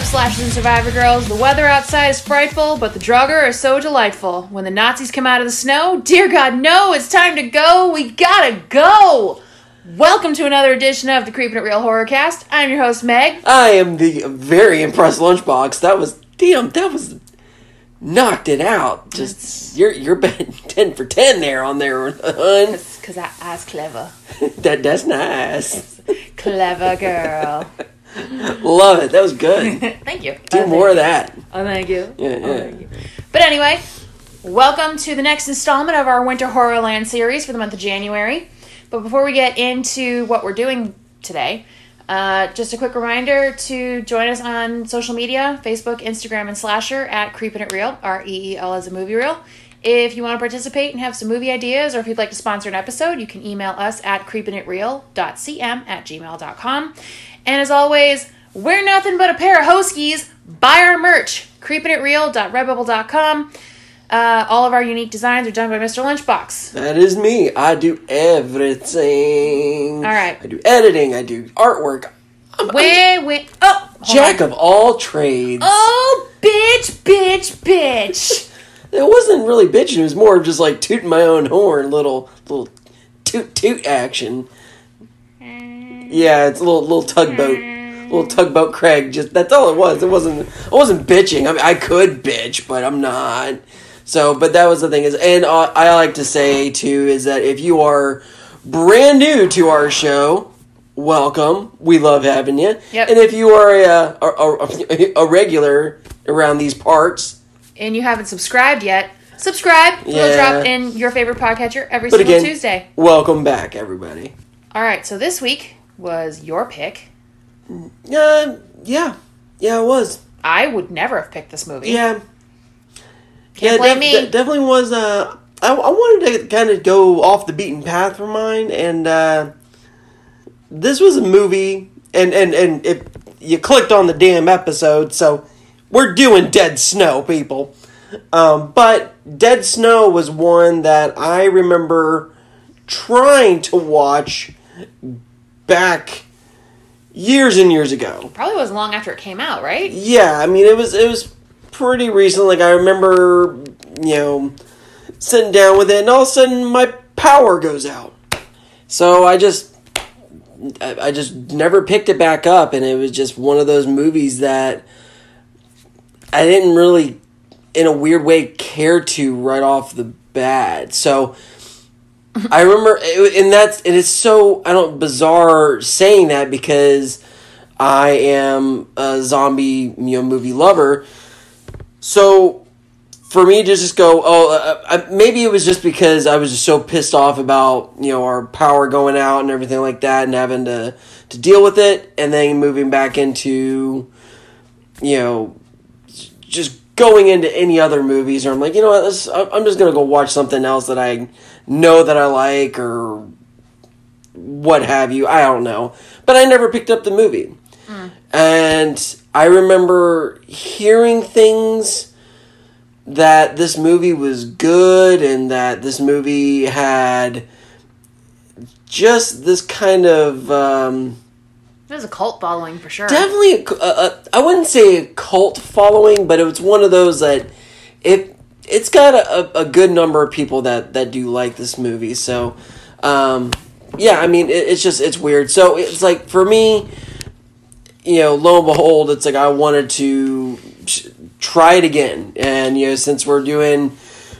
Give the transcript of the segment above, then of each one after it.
Up, slashers and survivor girls? The weather outside is frightful, but the Draugr is so delightful. When the Nazis come out of the snow, dear God, no, it's time to go. We gotta go. Welcome to another edition of the Creeping It Real Horrorcast. I'm your host, Meg. I am the very impressed lunchbox. That was damn. That was knocked it out. Just you're you're betting ten for ten there on there, hun. Because I, I was clever. that that's nice. Clever girl. Love it. That was good. thank you. Do more of that. Oh, thank you. Yeah, Oh, yeah. thank you. But anyway, welcome to the next installment of our Winter Horrorland series for the month of January. But before we get into what we're doing today, uh, just a quick reminder to join us on social media Facebook, Instagram, and Slasher at Creepin' It Real, R E E L as a movie reel. If you want to participate and have some movie ideas, or if you'd like to sponsor an episode, you can email us at creepinitreal.cm at gmail.com. And as always, we're nothing but a pair of hoskies. Buy our merch, creepinitreal.redbubble.com. Uh, all of our unique designs are done by Mr. Lunchbox. That is me. I do everything. All right. I do editing. I do artwork. I'm, I'm Wait, wait. Oh, jack on. of all trades. Oh, bitch, bitch, bitch. It wasn't really bitching. It was more of just like tooting my own horn, little little toot toot action. Yeah, it's a little little tugboat, little tugboat. Craig, just that's all it was. It wasn't. I wasn't bitching. I mean, I could bitch, but I'm not. So, but that was the thing is, and I like to say too is that if you are brand new to our show, welcome. We love having you. Yep. And if you are a, a, a, a regular around these parts, and you haven't subscribed yet, subscribe. We'll drop in your favorite podcatcher every But single again- Tuesday. welcome back, everybody. All right, so this week was your pick. Uh, yeah, yeah, it was. I would never have picked this movie. Yeah, Can't yeah, blame def- me. de- definitely was. Uh, I, I wanted to kind of go off the beaten path for mine, and uh, this was a movie, and and and if you clicked on the damn episode, so we're doing Dead Snow, people. Um, but Dead Snow was one that I remember trying to watch back years and years ago. Probably wasn't long after it came out, right? Yeah, I mean it was it was pretty recent. Like I remember, you know, sitting down with it, and all of a sudden my power goes out. So I just, I just never picked it back up, and it was just one of those movies that I didn't really, in a weird way, care to right off the bat. So. I remember, and that's it's so I don't bizarre saying that because I am a zombie you know movie lover. So for me to just go, oh, uh, uh, maybe it was just because I was just so pissed off about you know our power going out and everything like that, and having to to deal with it, and then moving back into you know just going into any other movies, or I'm like, you know what, this, I'm just gonna go watch something else that I know that I like or what have you. I don't know, but I never picked up the movie, and I remember hearing things that this movie was good and that this movie had just this kind of. Um, There's a cult following for sure. definitely a, a, I wouldn't say a cult following, but it's one of those that it it's got a, a, a good number of people that that do like this movie. So um, yeah, I mean it, it's just it's weird. So it's like for me, you know, lo and behold, it's like I wanted to try it again, and you know, since we're doing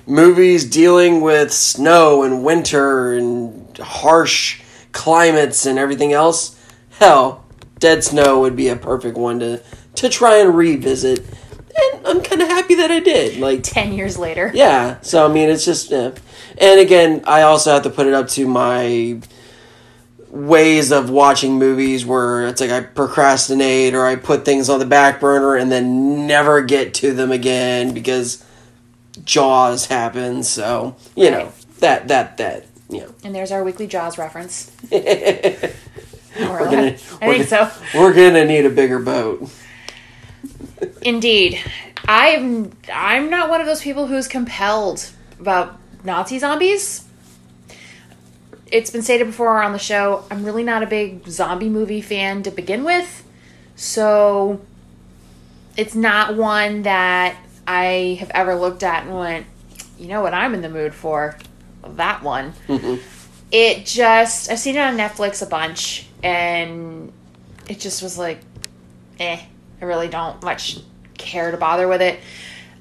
movies dealing with snow and winter and harsh climates and everything else, hell, Dead Snow would be a perfect one to to try and revisit. And I'm kind of happy that I did. Like, Ten years later. yeah. So I mean, it's just, yeah. and again, I also have to put it up to my ways of watching movies where it's like I procrastinate or I put things on the back burner and then never get to them again because Jaws happens. So you know that that that you know. And there's our weekly Jaws reference. we're gonna. I we're think gonna- so. We're gonna need a bigger boat. Indeed. I'm I'm not one of those people who's compelled about Nazi zombies. It's been stated before on the show, I'm really not a big zombie movie fan to begin with. So it's not one that I have ever looked at and went, you know what I'm in the mood for? That one. Mm-hmm. It just I've seen it on Netflix a bunch and it just was like eh. I really don't much care to bother with it.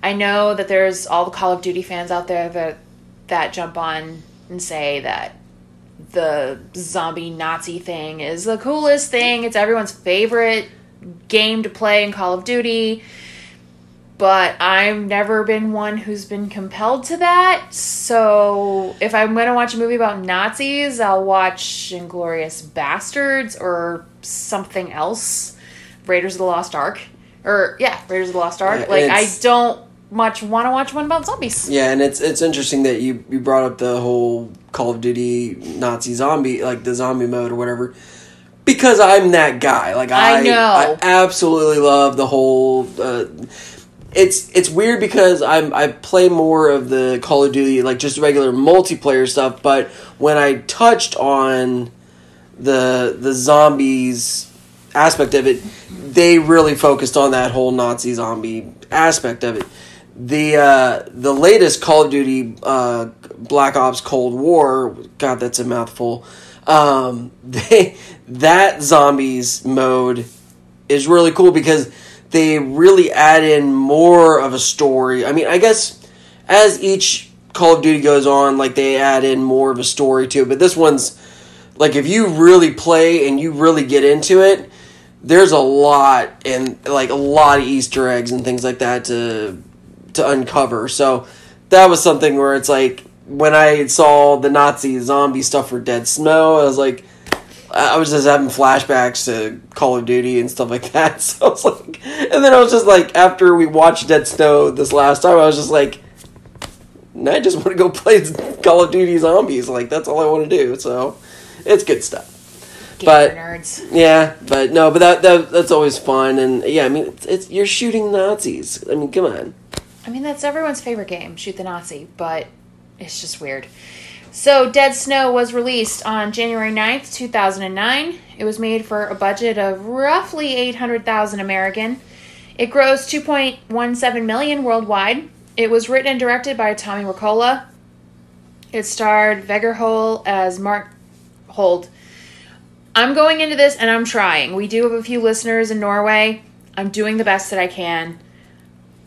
I know that there's all the Call of Duty fans out there that that jump on and say that the zombie Nazi thing is the coolest thing. It's everyone's favorite game to play in Call of Duty. But I've never been one who's been compelled to that. So if I'm going to watch a movie about Nazis, I'll watch Inglourious Basterds or something else. Raiders of the Lost Ark. Or, yeah, Raiders of the Lost Ark. Yeah, like, I don't much want to watch one about zombies. Yeah, and it's it's interesting that you you brought up the whole Call of Duty Nazi zombie like the zombie mode or whatever. Because I'm that guy. Like I I know. I absolutely love the whole uh, it's it's weird because I'm I play more of the Call of Duty like just regular multiplayer stuff, but when I touched on the the zombies aspect of it, they really focused on that whole Nazi zombie aspect of it. The uh, the latest Call of Duty uh, Black Ops Cold War, God, that's a mouthful. Um, they that zombies mode is really cool because they really add in more of a story. I mean, I guess as each Call of Duty goes on, like they add in more of a story to it. But this one's like if you really play and you really get into it, there's a lot and like a lot of Easter eggs and things like that to to uncover. So that was something where it's like when I saw the Nazi zombie stuff for Dead Snow, I was like, I was just having flashbacks to Call of Duty and stuff like that. So I was like, and then I was just like, after we watched Dead Snow this last time, I was just like, "Nah, I just want to go play Call of Duty Zombies. Like that's all I want to do. So it's good stuff. Gamer But- nerds. Yeah, but no, but that, that that's always fun, and yeah, I mean, it's, it's you're shooting Nazis. I mean, come on. I mean, that's everyone's favorite game, Shoot the Nazi, but it's just weird. So, Dead Snow was released on January 9th, 2009. It was made for a budget of roughly 800,000 American. It grossed 2.17 million worldwide. It was written and directed by Tommy Wirkola. It starred Vegar Hoel as Mark Hold. I'm going into this and I'm trying. We do have a few listeners in Norway. I'm doing the best that I can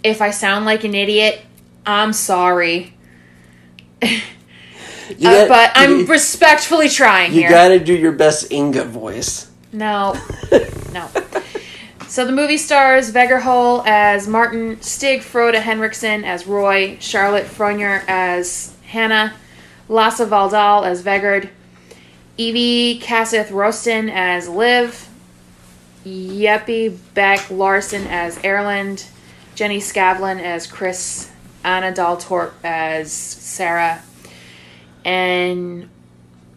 if I sound like an idiot, I'm sorry. Uh, but I'm you, respectfully trying you here. got to do your best Inga voice. no, no. So the movie stars Vegar Hoel as Martin, Stig Frode Henriksen as Roy, Charlotte Frogner as Hannah, Lasse Valdal as Vegard, Evy Kasseth Røsten as Liv, Jeppe Beck Laursen as Erland, Jenny Skavlan as Chris, Ane Dahl Torp as Sarah, and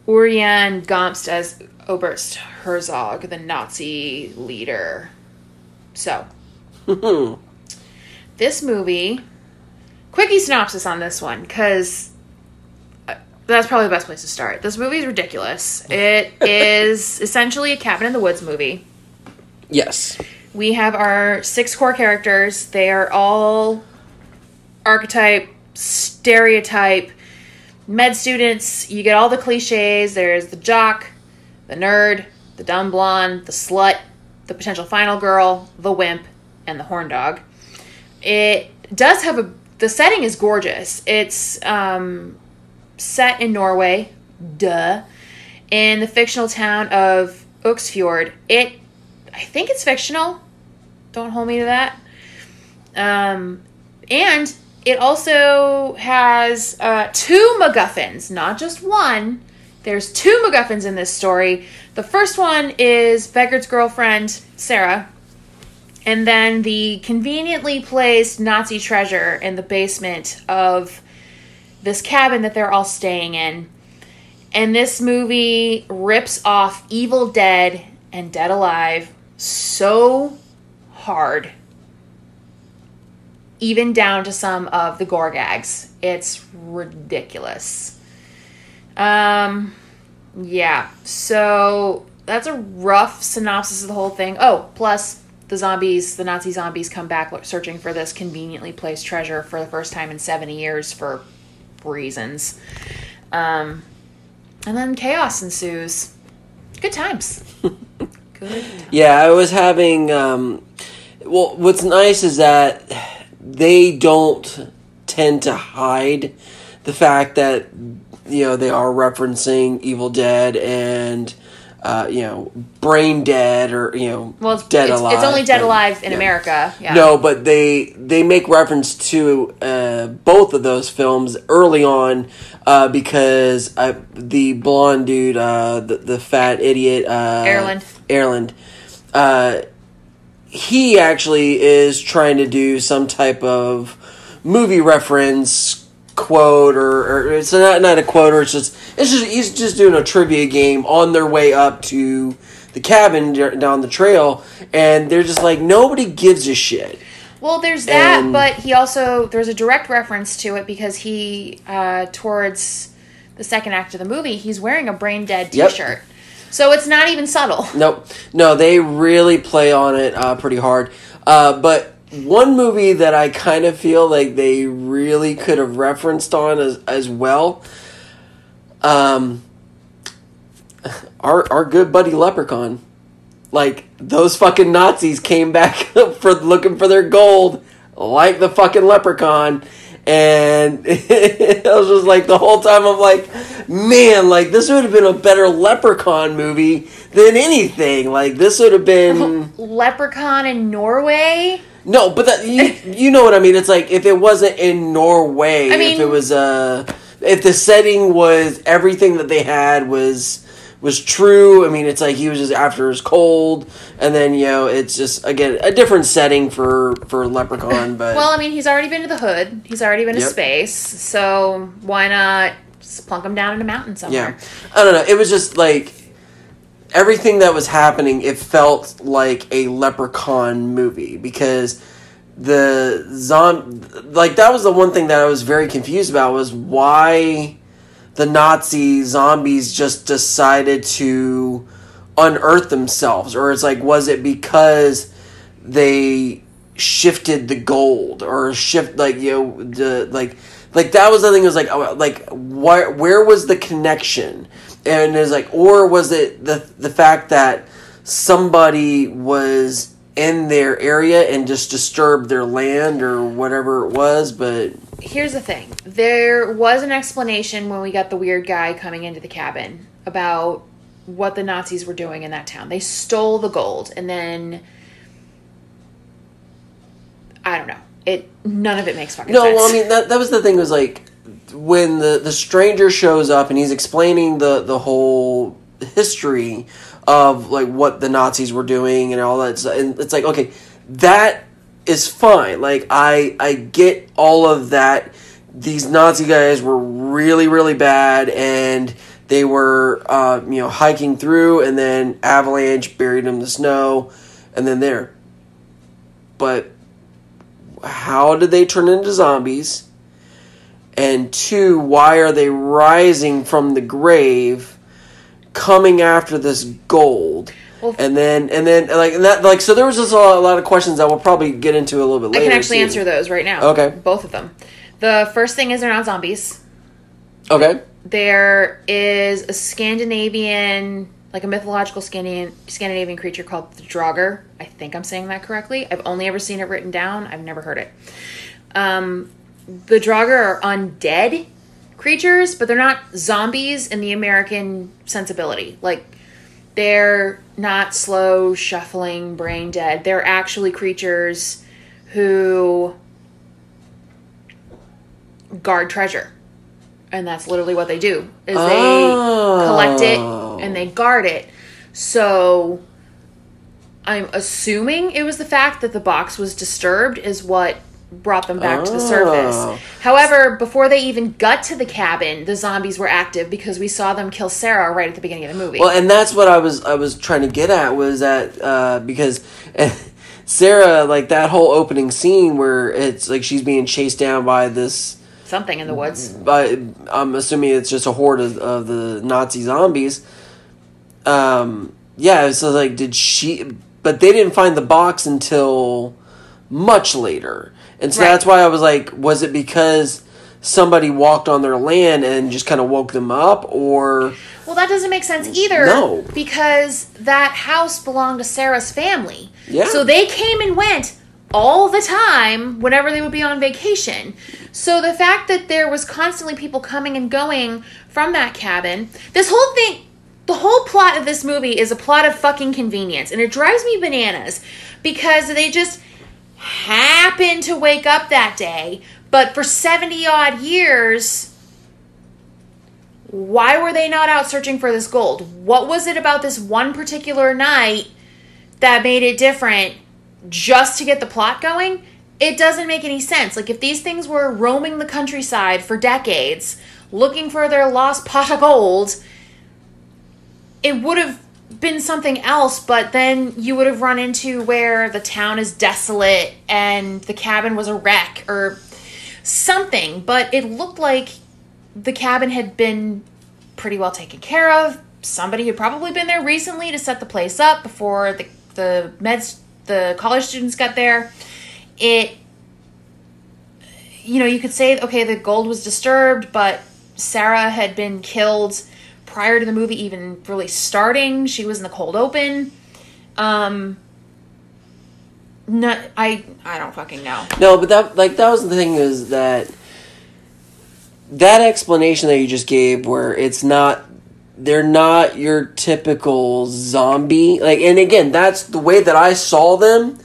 Ørjan Gamst as Oberst Herzog, the Nazi leader. So, this movie, quickie synopsis on this one, because uh, that's probably the best place to start. This movie is ridiculous. It is essentially a cabin in the woods movie. yes. We have our six core characters. They are all archetype, stereotype, med students. You get all the cliches. There's the jock, the nerd, the dumb blonde, the slut, the potential final girl, the wimp, and the horn dog. It does have a. The setting is gorgeous. It's um, set in Norway, duh, in the fictional town of Øksfjord. It, I think it's fictional. Don't hold me to that. Um, and it also has uh, two MacGuffins, not just one. There's two MacGuffins in this story. The first one is Vegard's girlfriend, Sarah, and then the conveniently placed Nazi treasure in the basement of this cabin that they're all staying in. And this movie rips off Evil Dead and Dead Alive so hard. Even down to some of the gore gags. It's ridiculous. Um yeah. So that's a rough synopsis of the whole thing. Oh, plus the zombies, the Nazi zombies, come back searching for this conveniently placed treasure for the first time in 70 years for reasons. Um, and then chaos ensues. Good times. Good times. Yeah, I was having. Um, well, what's nice is that they don't tend to hide the fact that you know they are referencing Evil Dead and uh, you know Brain Dead or you know Well, it's, Dead it's, Alive. it's only Dead but- Alive in yeah. America. Yeah. No, but they they make reference to uh, both of those films early on uh, because uh, the blonde dude, uh, the the fat idiot, uh, Erland. Erland, uh, he actually is trying to do some type of movie reference quote or, or it's not not a quote or it's just it's just he's just doing a trivia game on their way up to the cabin down the trail and they're just like nobody gives a shit Well, there's that, And- but he also there's a direct reference to it because he uh, towards the second act of the movie he's wearing a brain dead T-shirt. Yep. So it's not even subtle. Nope. No, they really play on it uh, pretty hard. Uh, but one movie that I kind of feel like they really could have referenced on as, as well, um, our our good buddy Leprechaun. Like those fucking Nazis came back for looking for their gold, like the fucking Leprechaun. And I was just like the whole time I'm like, man, like this would have been a better Leprechaun movie than anything. Like this would have been Leprechaun in Norway. no, but that you you know what I mean. It's like if it wasn't in Norway, I mean- if it was uh if the setting was everything that they had was was true. I mean, it's like he was just after his cold, and then you know it's just again a different setting for for Leprechaun. But Well, I mean, he's already been to the hood. He's already been to space. So why not just plunk him down in a mountain somewhere? Yeah. I don't know. It was just like everything that was happening, it felt like a leprechaun movie because the zom like that was the one thing that I was very confused about was why the Nazi zombies just decided to unearth themselves or it's like was it because they shifted the gold or shift like you know the like like that was the thing it was like oh, like where where was the connection? And it's like or was it the the fact that somebody was in their area and just disturbed their land or whatever it was but Here's the thing. There was an explanation when we got the weird guy coming into the cabin about what the Nazis were doing in that town. They stole the gold and then I don't know. It none of it makes fucking No, sense. well, I mean that that was the thing was like when the the stranger shows up and he's explaining the the whole history of like what the Nazis were doing and all that, and it's like okay, that is fine. Like I I get all of that. These Nazi guys were really really bad and. They were, uh, you know, hiking through, and then avalanche buried them in the snow, and then there. But how did they turn into zombies? And two, why are they rising from the grave, coming after this gold? Well- and then and then like and that like so there was just a lot, a lot of questions that we'll probably get into a little bit later. I can actually too. answer those right now. Okay. Both of them. The first thing is they're not zombies. Okay. There is a Scandinavian, like a mythological Scandinavian, Scandinavian creature called the Draugr. I think I'm saying that correctly. I've only ever seen it written down. I've never heard it. Um, the Draugr are undead creatures, but they're not zombies in the American sensibility. Like they're not slow, shuffling, brain dead. They're actually creatures who guard treasure. And that's literally what they do. Is they collect it Oh. and they guard it. So I'm assuming it was the fact that the box was disturbed is what brought them back to the Oh. surface. However, before they even got to the cabin, the zombies were active because we saw them kill Sarah right at the beginning of the movie. Well, and that's what I was I was trying to get at was that uh, because Sarah like that whole opening scene where it's like she's being chased down by this Something in the woods. by I'm assuming it's just a horde of, of the Nazi zombies. Um, yeah, so like, did she? But they didn't find the box until much later, and so Right. that's why I was like, was it because somebody walked on their land and just kind of woke them up, or Well, that doesn't make sense either. No. Because that house belonged to Sarah's family. Yeah. So they came and went all the time whenever they would be on vacation. So the fact that there was constantly people coming and going from that cabin, this whole thing, the whole plot of this movie is a plot of fucking convenience. And it drives me bananas because they just happen to wake up that day. But for 70 odd years, why were they not out searching for this gold? What was it about this one particular night that made it different just to get the plot going? It doesn't make any sense. Like, if these things were roaming the countryside for decades, looking for their lost pot of gold, it would have been something else, but then you would have run into where the town is desolate and the cabin was a wreck or something. But it looked like the cabin had been pretty well taken care of. Somebody had probably been there recently to set the place up before the the meds the college students got there. It you know, you could say okay, the gold was disturbed, but Sarah had been killed prior to the movie even really starting. She was in the cold open. Um no, I I don't fucking know. no? But that like that was the thing is that that explanation that you just gave, where it's not they're not your typical zombie like and again that's the way that i saw them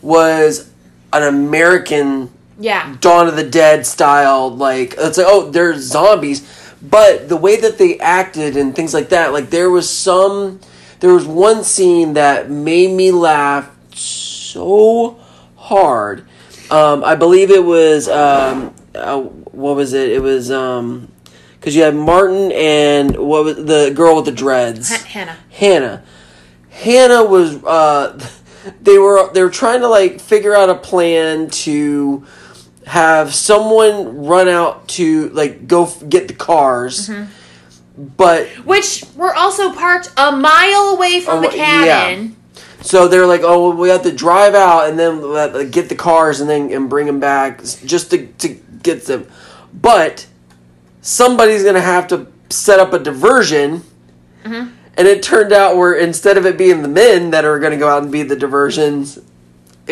was an american Yeah. dawn of the dead style like it's like oh they're zombies but the way that they acted and things like that like there was some there was one scene that made me laugh so hard um, i believe it was um, uh, what was it it was um because you had martin and what was the girl with the dreads Ha- Hannah. Hannah. Hannah was uh they were they were trying to like figure out a plan to have someone run out to like go f- get the cars. But Which were also parked a mile away from the Oh, yeah. cabin. so they're like, "Oh, well, we have to drive out and then uh, get the cars and then and bring them back just to to get them." But somebody's going to have to set up a diversion. And it turned out where instead of it being the men that are going to go out and be the diversions,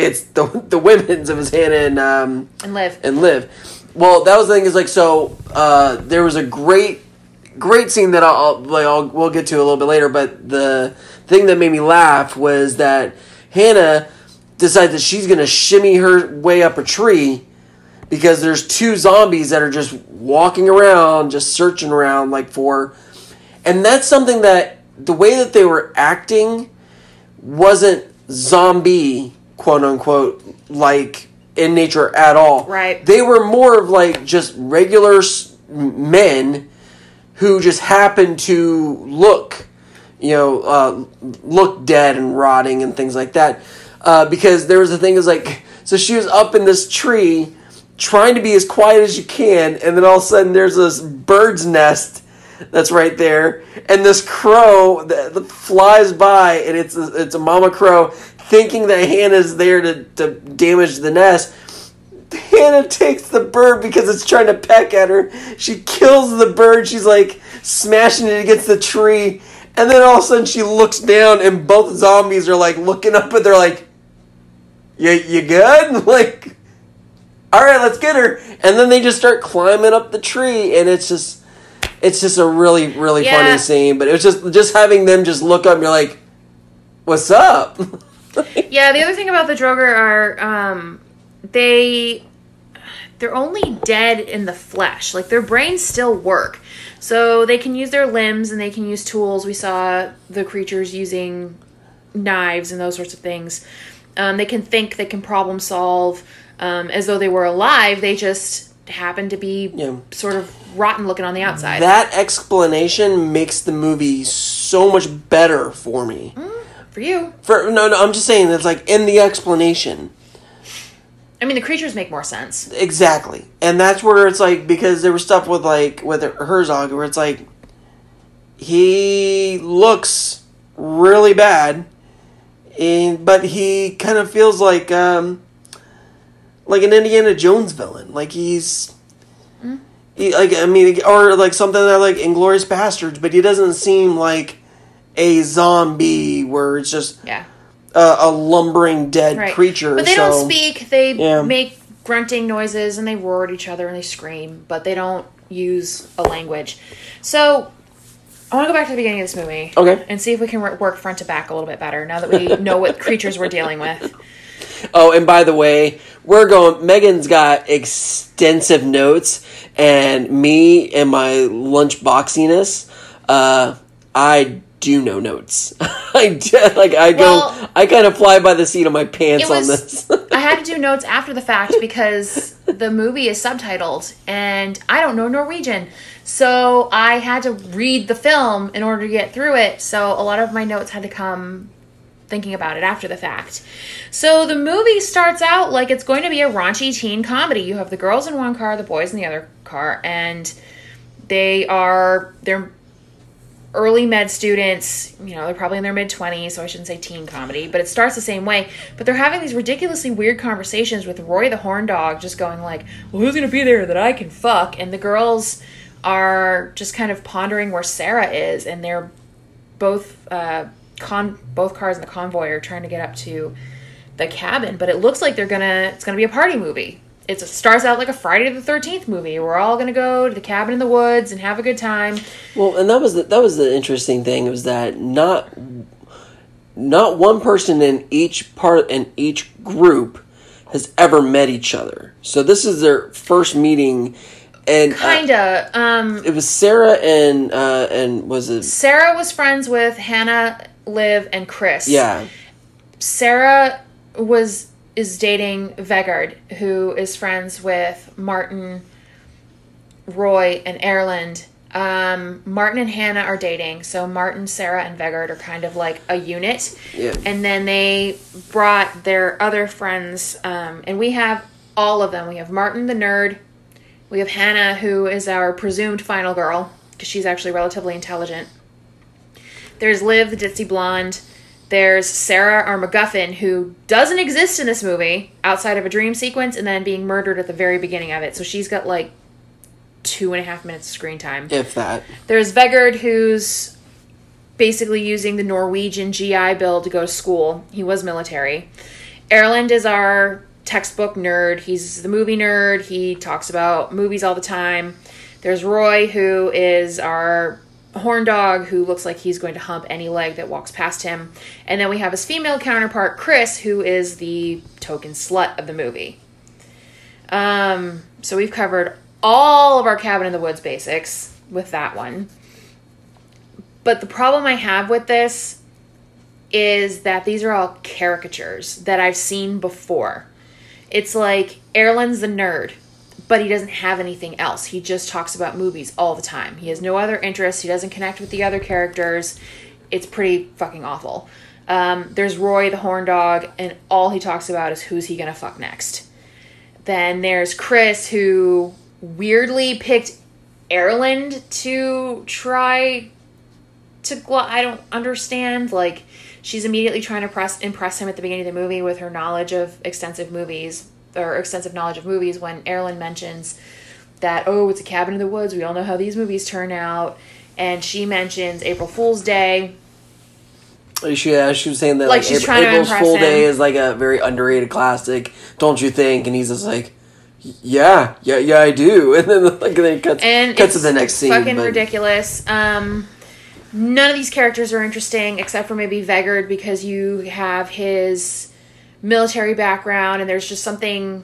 it's the the women's. of was Hannah and um, And Liv. and Liv. Well, that was the thing is like so. Uh, there was a great, great scene that I'll like I'll we'll get to a little bit later. But the thing that made me laugh was that Hannah decides that she's gonna shimmy her way up a tree because there's two zombies that are just walking around, just searching around like for, and that's something that the way that they were acting wasn't zombie quote unquote like in nature at all. Right. They were more of like just regular men who just happened to look, you know, uh, look dead and rotting and things like that. Uh, because there was a thing is like, so she was up in this tree trying to be as quiet as you can, and then all of a sudden there's this bird's nest that's right there, and this crow that, that flies by, and it's a, it's a mama crow thinking that Hannah's there to, to damage the nest. Hannah takes the bird because it's trying to peck at her. She kills the bird. She's like smashing it against the tree. And then all of a sudden she looks down and both zombies are like looking up and they're like, You, you good? Like, all right, let's get her. And then they just start climbing up the tree and it's just, it's just a really, really Yeah. funny scene. But it was just, just having them just look up and you're like, What's up? Yeah, the other thing about the Draugr are um, they they're only dead in the flesh. Like their brains still work. So they can use their limbs and they can use tools. We saw the creatures using knives and those sorts of things. Um, they can think, they can problem solve um, as though they were alive. They just happen to be Yeah. sort of rotten looking on the outside. that explanation makes the movie so much better for me. For you. For no, no, I'm just saying it's like in the explanation. I mean, the creatures make more sense. Exactly. And that's where it's like because there was stuff with like with Herzog where it's like he looks really bad, and but he kind of feels like um, like an Indiana Jones villain. Like he's. He, like I mean, or like something that like Inglourious Basterds, but he doesn't seem like a zombie where it's just Yeah. a, a lumbering dead Right. creature. But they so, don't speak. They Yeah. make grunting noises and they roar at each other and they scream, but they don't use a language. So I want to go back to the beginning of this movie. Okay. And see if we can work front to back a little bit better now that we know what creatures we're dealing with. Oh, and by the way, we're going. Megan's got extensive notes, and me and my lunch boxiness, uh, I do no notes. I do, like I go. I kind of fly by the seat of my pants It on this. I had to do notes after the fact because the movie is subtitled and I don't know Norwegian. So I had to read the film in order to get through it. So a lot of my notes had to come thinking about it after the fact. So the movie starts out like it's going to be a raunchy teen comedy. You have the girls in one car, the boys in the other car, and they are they're early med students, you know, they're probably in their mid 20s, so I shouldn't say teen comedy, but it starts the same way. But they're having these ridiculously weird conversations with Roy the horn dog just going like, "Well, who's going to be there that I can fuck?" And the girls are just kind of pondering where Sarah is and they're both uh con both cars in the convoy are trying to get up to the cabin, but it looks like they're to it's to be a party movie. It's, it starts out like a Friday the 13th movie. We're all going to go to the cabin in the woods and have a good time. well, and that was the, that was the interesting thing was that not not one person in each part in each group has ever met each other. So this is their first meeting, and uh, Kinda. Um, it was Sarah and uh, and was it Sarah was friends with Hannah, Liv, and Chris. yeah Sarah was is dating Vegard, who is friends with Martin, Roy, and Erland. Um, Martin and Hannah are dating, so Martin, Sarah, and Vegard are kind of like a unit. Yeah. And then they brought their other friends, um, and we have all of them. We have Martin the nerd. We have Hannah, who is our presumed final girl, because she's actually relatively intelligent. There's Liv, the ditzy blonde. There's Sarah, our MacGuffin, who doesn't exist in this movie outside of a dream sequence and then being murdered at the very beginning of it. So she's got like two and a half minutes of screen time. if that There's Vegard, who's basically using the Norwegian GI Bill to go to school. He was military. Erland is our textbook nerd. He's the movie nerd. He talks about movies all the time. There's Roy, who is our horn dog, who looks like he's going to hump any leg that walks past him. And then we have his female counterpart, Chris, who is the token slut of the movie. Um, so we've covered all of our cabin in the woods basics with that one. But the problem I have with this is that these are all caricatures that I've seen before. It's like Erland's the nerd, but he doesn't have anything else. He just talks about movies all the time. He has no other interests. He doesn't connect with the other characters. It's pretty fucking awful. Um, there's Roy the horn dog, and all he talks about is who's he gonna fuck next. Then there's Chris, who weirdly picked Erland to try to. I don't understand. Like, she's immediately trying to press impress him at the beginning of the movie with her knowledge of extensive movies or extensive knowledge of movies. When Erland mentions that, oh, it's a cabin in the woods. We all know how these movies turn out. And she mentions April Fool's Day. She, yeah, she was saying that Like, like, she's April, trying to April's impress Fool Day is like a very underrated classic. Don't you think? And he's just like, yeah, yeah, yeah, I do. And then like then it cuts and cuts to the next scene. Fucking but- ridiculous. Um, none of these characters are interesting except for maybe Vegard because you have his military background and there's just something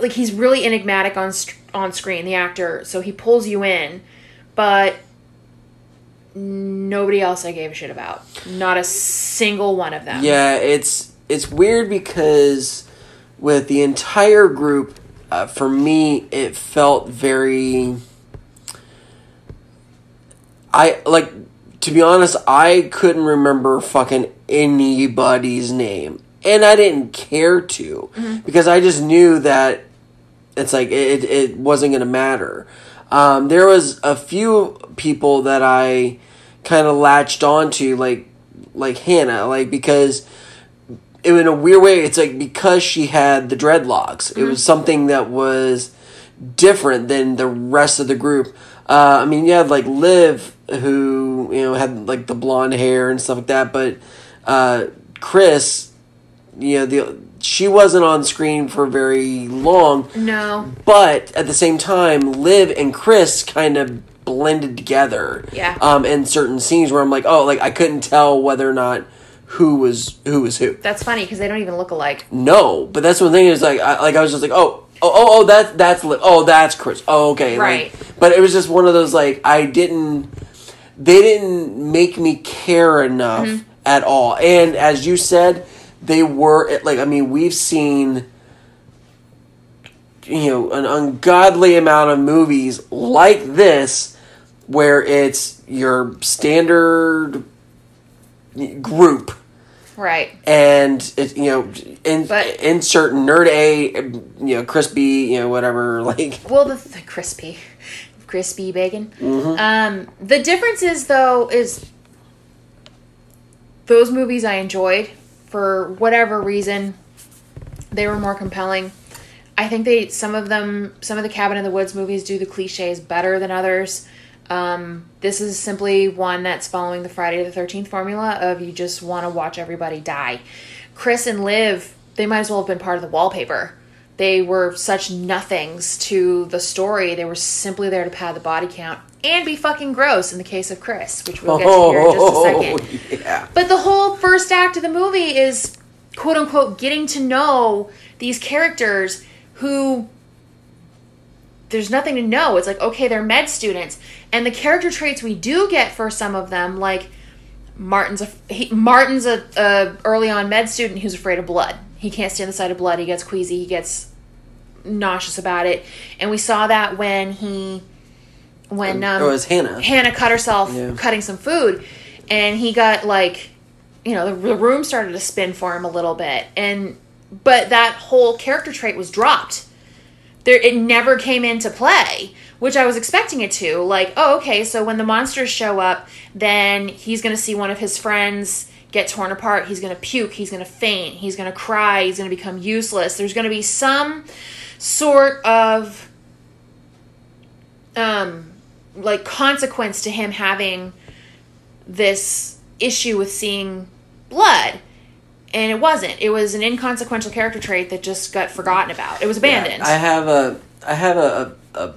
like he's really enigmatic on on screen the actor so he pulls you in but nobody else I gave a shit about not a single one of them Yeah, it's it's weird because with the entire group, uh, for me, it felt very. I like to be honest. I couldn't remember fucking anybody's name, and I didn't care to because I just knew that it's like it it wasn't gonna matter. Um, there was a few people that I kind of latched onto like like Hannah, like because it, in a weird way, it's like because she had the dreadlocks, it was something that was different than the rest of the group. Uh, I mean, you had like Liv, who you know had like the blonde hair and stuff like that, but uh, Chris, you know, the she wasn't on screen for very long, No. but at the same time, Liv and Chris kind of blended together. Yeah. Um, in certain scenes where I'm like, oh, like I couldn't tell whether or not who was who was who. That's funny because they don't even look alike. No, but that's one thing is like I like I was just like oh oh oh oh that's that's Liv. oh that's Chris oh okay Right. like, but it was just one of those like I didn't they didn't make me care enough Mm-hmm. At all and as you said they were like I mean we've seen you know an ungodly amount of movies like this where it's your standard group Right. and it, you know, in, But- insert nerd A, you know, crispy, you know, whatever. Like, Well, the, the crispy, crispy bacon. Mm-hmm. Um, the difference is though is those movies I enjoyed for whatever reason they were more compelling. I think they some of them some of the Cabin in the Woods movies do the cliches better than others. Um, this is simply one that's following the Friday the Thirteenth formula of you just want to watch everybody die. Chris and Liv, they might as well have been part of the wallpaper. They were such nothings to the story. They were simply there to pad the body count and be fucking gross in the case of Chris, which we'll get to here in just a oh, second. yeah. But the whole first act of the movie is quote unquote getting to know these characters who there's nothing to know. It's like, okay, they're med students. And the character traits we do get for some of them, like Martin's a he, Martin's a, a early on med student who's afraid of blood. He can't stand the sight of blood. He gets queasy. He gets nauseous about it. And we saw that when he when um, it was Hannah. Hannah cut herself Yeah. cutting some food, and he got like, you know, the, the room started to spin for him a little bit, and but that whole character trait was dropped. There, it never came into play, which I was expecting it to. Like, oh, okay, so when the monsters show up, then he's gonna see one of his friends get torn apart. He's gonna puke. He's gonna faint. He's gonna cry. He's gonna become useless. There's gonna be some sort of um like consequence to him having this issue with seeing blood and it wasn't it was an inconsequential character trait that just got forgotten about it was abandoned I have a, I have a, a, a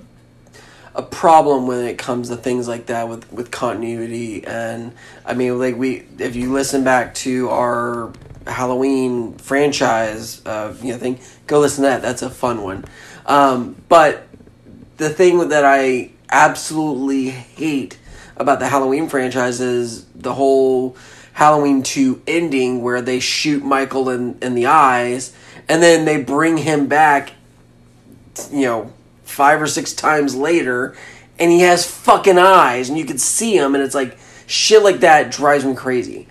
problem when it comes to things like that with, with continuity. And I mean, like we, if you listen back to our Halloween franchise, uh, you know, thing, go listen to that. That's a fun one. Um, but the thing that I absolutely hate about the Halloween franchise is the whole Halloween 2 ending where they shoot Michael in, in the eyes and then they bring him back, you know, five or six times later and he has fucking eyes and you can see him and it's like shit like that drives me crazy.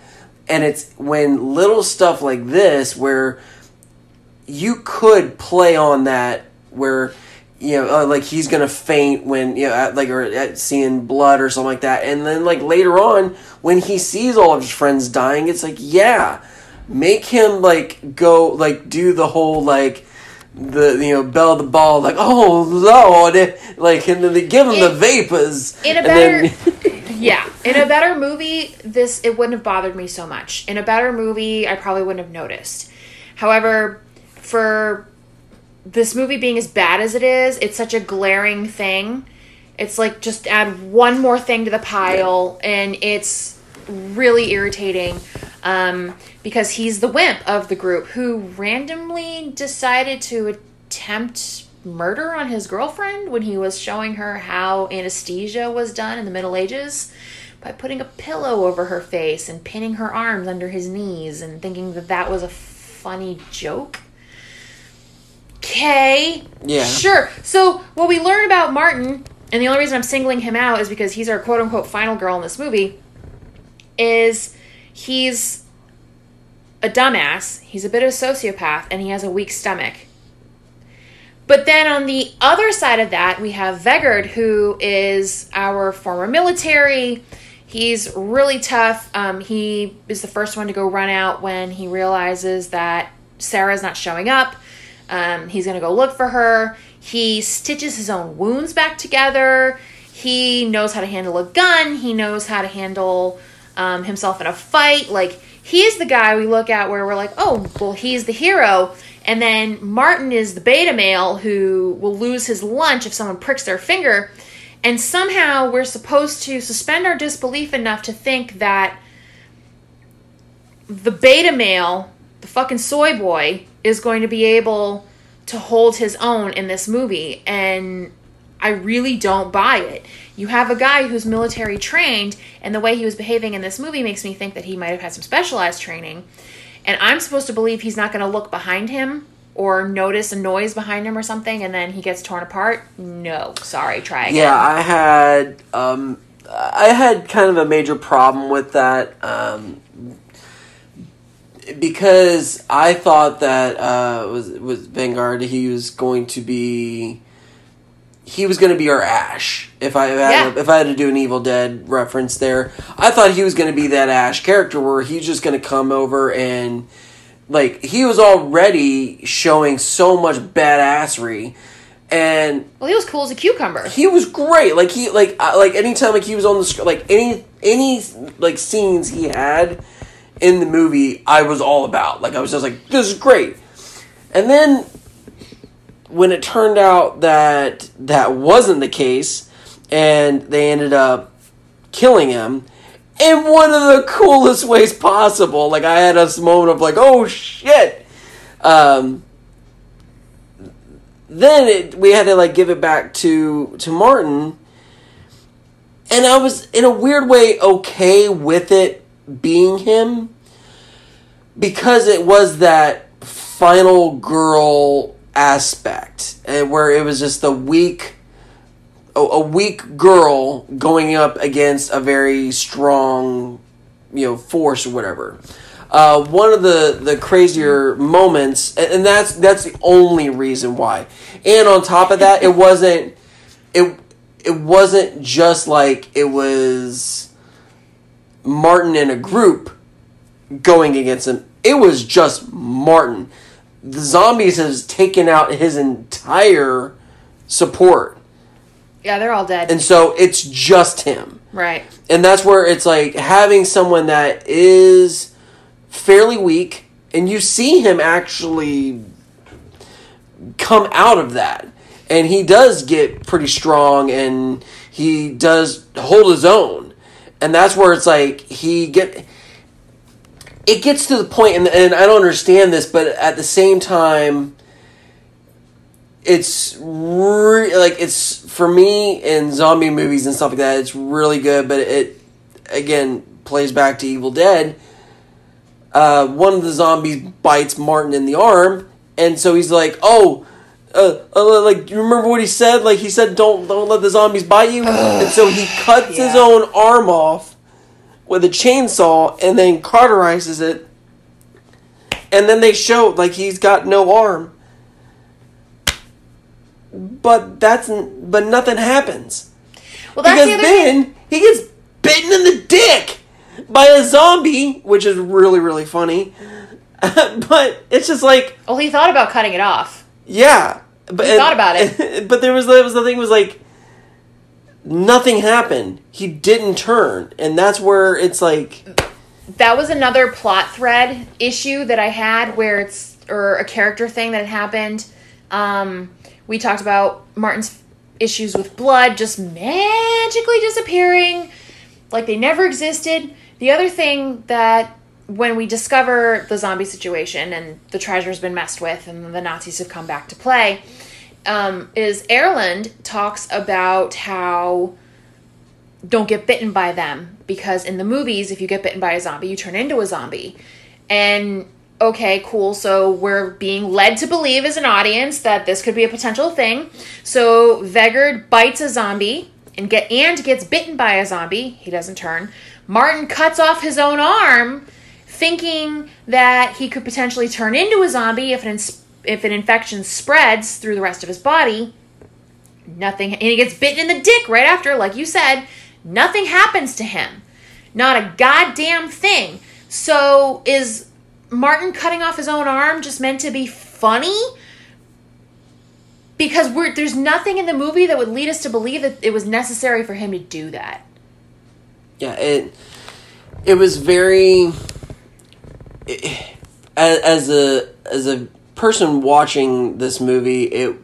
And it's when little stuff like this where you could play on that where you know uh, like he's gonna faint when you know at, like or at seeing blood or something like that and then like later on when he sees all of his friends dying it's like yeah make him like go like do the whole like the you know bell the ball like oh lord like and then they give him the vapors in a better then- yeah in a better movie this it wouldn't have bothered me so much. In a better movie i probably wouldn't have noticed. However for this movie being as bad as it is it's such a glaring thing. It's like just add one more thing to the pile and it's really irritating. Um, because he's the wimp of the group who randomly decided to attempt murder on his girlfriend when he was showing her how anesthesia was done in the Middle Ages by putting a pillow over her face and pinning her arms under his knees and thinking that that was a funny joke. Okay. Yeah. Sure. So, what we learn about Martin, and the only reason I'm singling him out is because he's our quote unquote final girl in this movie, is he's a dumbass, he's a bit of a sociopath, and he has a weak stomach. But then on the other side of that, we have Vegard, who is our former military. He's really tough. Um, he is the first one to go run out when he realizes that Sarah's not showing up. Um, he's going to go look for her. He stitches his own wounds back together. He knows how to handle a gun. He knows how to handle um, himself in a fight. Like, he's the guy we look at where we're like, oh, well, he's the hero. And then Martin is the beta male who will lose his lunch if someone pricks their finger. And somehow we're supposed to suspend our disbelief enough to think that the beta male, the fucking soy boy, is going to be able to hold his own in this movie. And I really don't buy it. You have a guy who's military trained, and the way he was behaving in this movie makes me think that he might have had some specialized training. And I'm supposed to believe he's not going to look behind him or notice a noise behind him or something and then he gets torn apart. No, sorry, try again. Yeah, I had um, I had kind of a major problem with that um, because I thought that uh, was was Vanguard. He was going to be he was going to be our Ash. If I if I, had, Yeah. if I had to do an Evil Dead reference there, I thought he was going to be that Ash character where he's just going to come over and like he was already showing so much badassery and Well, he was cool as a cucumber. he was great. Like he like uh, like anytime like he was on the screen, like any any like scenes he had in the movie, I was all about. Like I was just like, this is great. And then when it turned out that that wasn't the case, and they ended up killing him in one of the coolest ways possible. Like I had a moment of like, oh shit. Um, then it, we had to like give it back to to Martin, and I was in a weird way okay with it being him because it was that final girl aspect where it was just the weak a, weak girl going up against a very strong you know force or whatever. Uh, one of the the crazier moments and that's that's the only reason why. And on top of that it wasn't it it wasn't just like it was martin in a group going against him. It was just martin the zombies has taken out his entire support Yeah, they're all dead. and so it's just him right. and that's where it's like having someone that is fairly weak and you see him actually come out of that and he does get pretty strong and he does hold his own and that's where it's like he get it gets to the point and, and i don't understand this but at the same time it's re- like it's for me in zombie movies and stuff like that it's really good but it again plays back to evil dead. Uh, one of the zombies bites martin in the arm and so he's like oh uh, uh, like you remember what he said? Like he said don't don't let the zombies bite you. And so he cuts his own arm off with a chainsaw and then cauterizes it and then they show like he's got no arm but that's but nothing happens Well, that's because the other thing. then he gets bitten in the dick by a zombie which is really really funny but it's just like Well, he thought about cutting it off. yeah but He thought about it. but there was there was the thing was like nothing happened he didn't turn and that's where it's like that was another plot thread issue that I had where it's or a character thing that happened. Um, we talked about Martin's issues with blood just magically disappearing, like they never existed. The other thing that when we discover the zombie situation and the treasure's been messed with and the Nazis have come back to play, um, is Erland talks about how don't get bitten by them because in the movies if you get bitten by a zombie you turn into a zombie. And okay cool so we're being led to believe as an audience that this could be a potential thing. So vegard bites a zombie and get and gets bitten by a zombie. He doesn't turn. Martin cuts off his own arm thinking that he could potentially turn into a zombie if an if an infection spreads through the rest of his body nothing and he gets bitten in the dick right after like you said nothing happens to him Not a goddamn thing. So is Martin cutting off his own arm just meant to be funny? Because we're, there's nothing in the movie that would lead us to believe that it was necessary for him to do that. Yeah, it it was very it, as, as a as a person watching this movie, it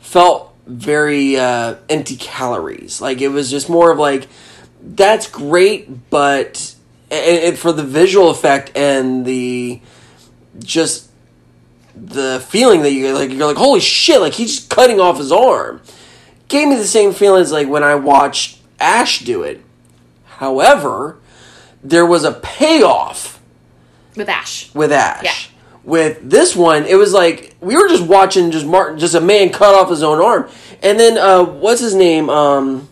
felt very uh, empty calories. Like it was just more of like that's great, but and, and for the visual effect and the just the feeling that you like you're like holy shit like he's just cutting off his arm gave me the same feelings like when I watched Ash do it. However, there was a payoff With Ash. with Ash. Yeah. With this one, it was like we were just watching just Martin, just a man cut off his own arm, and then uh, what's his name? Um,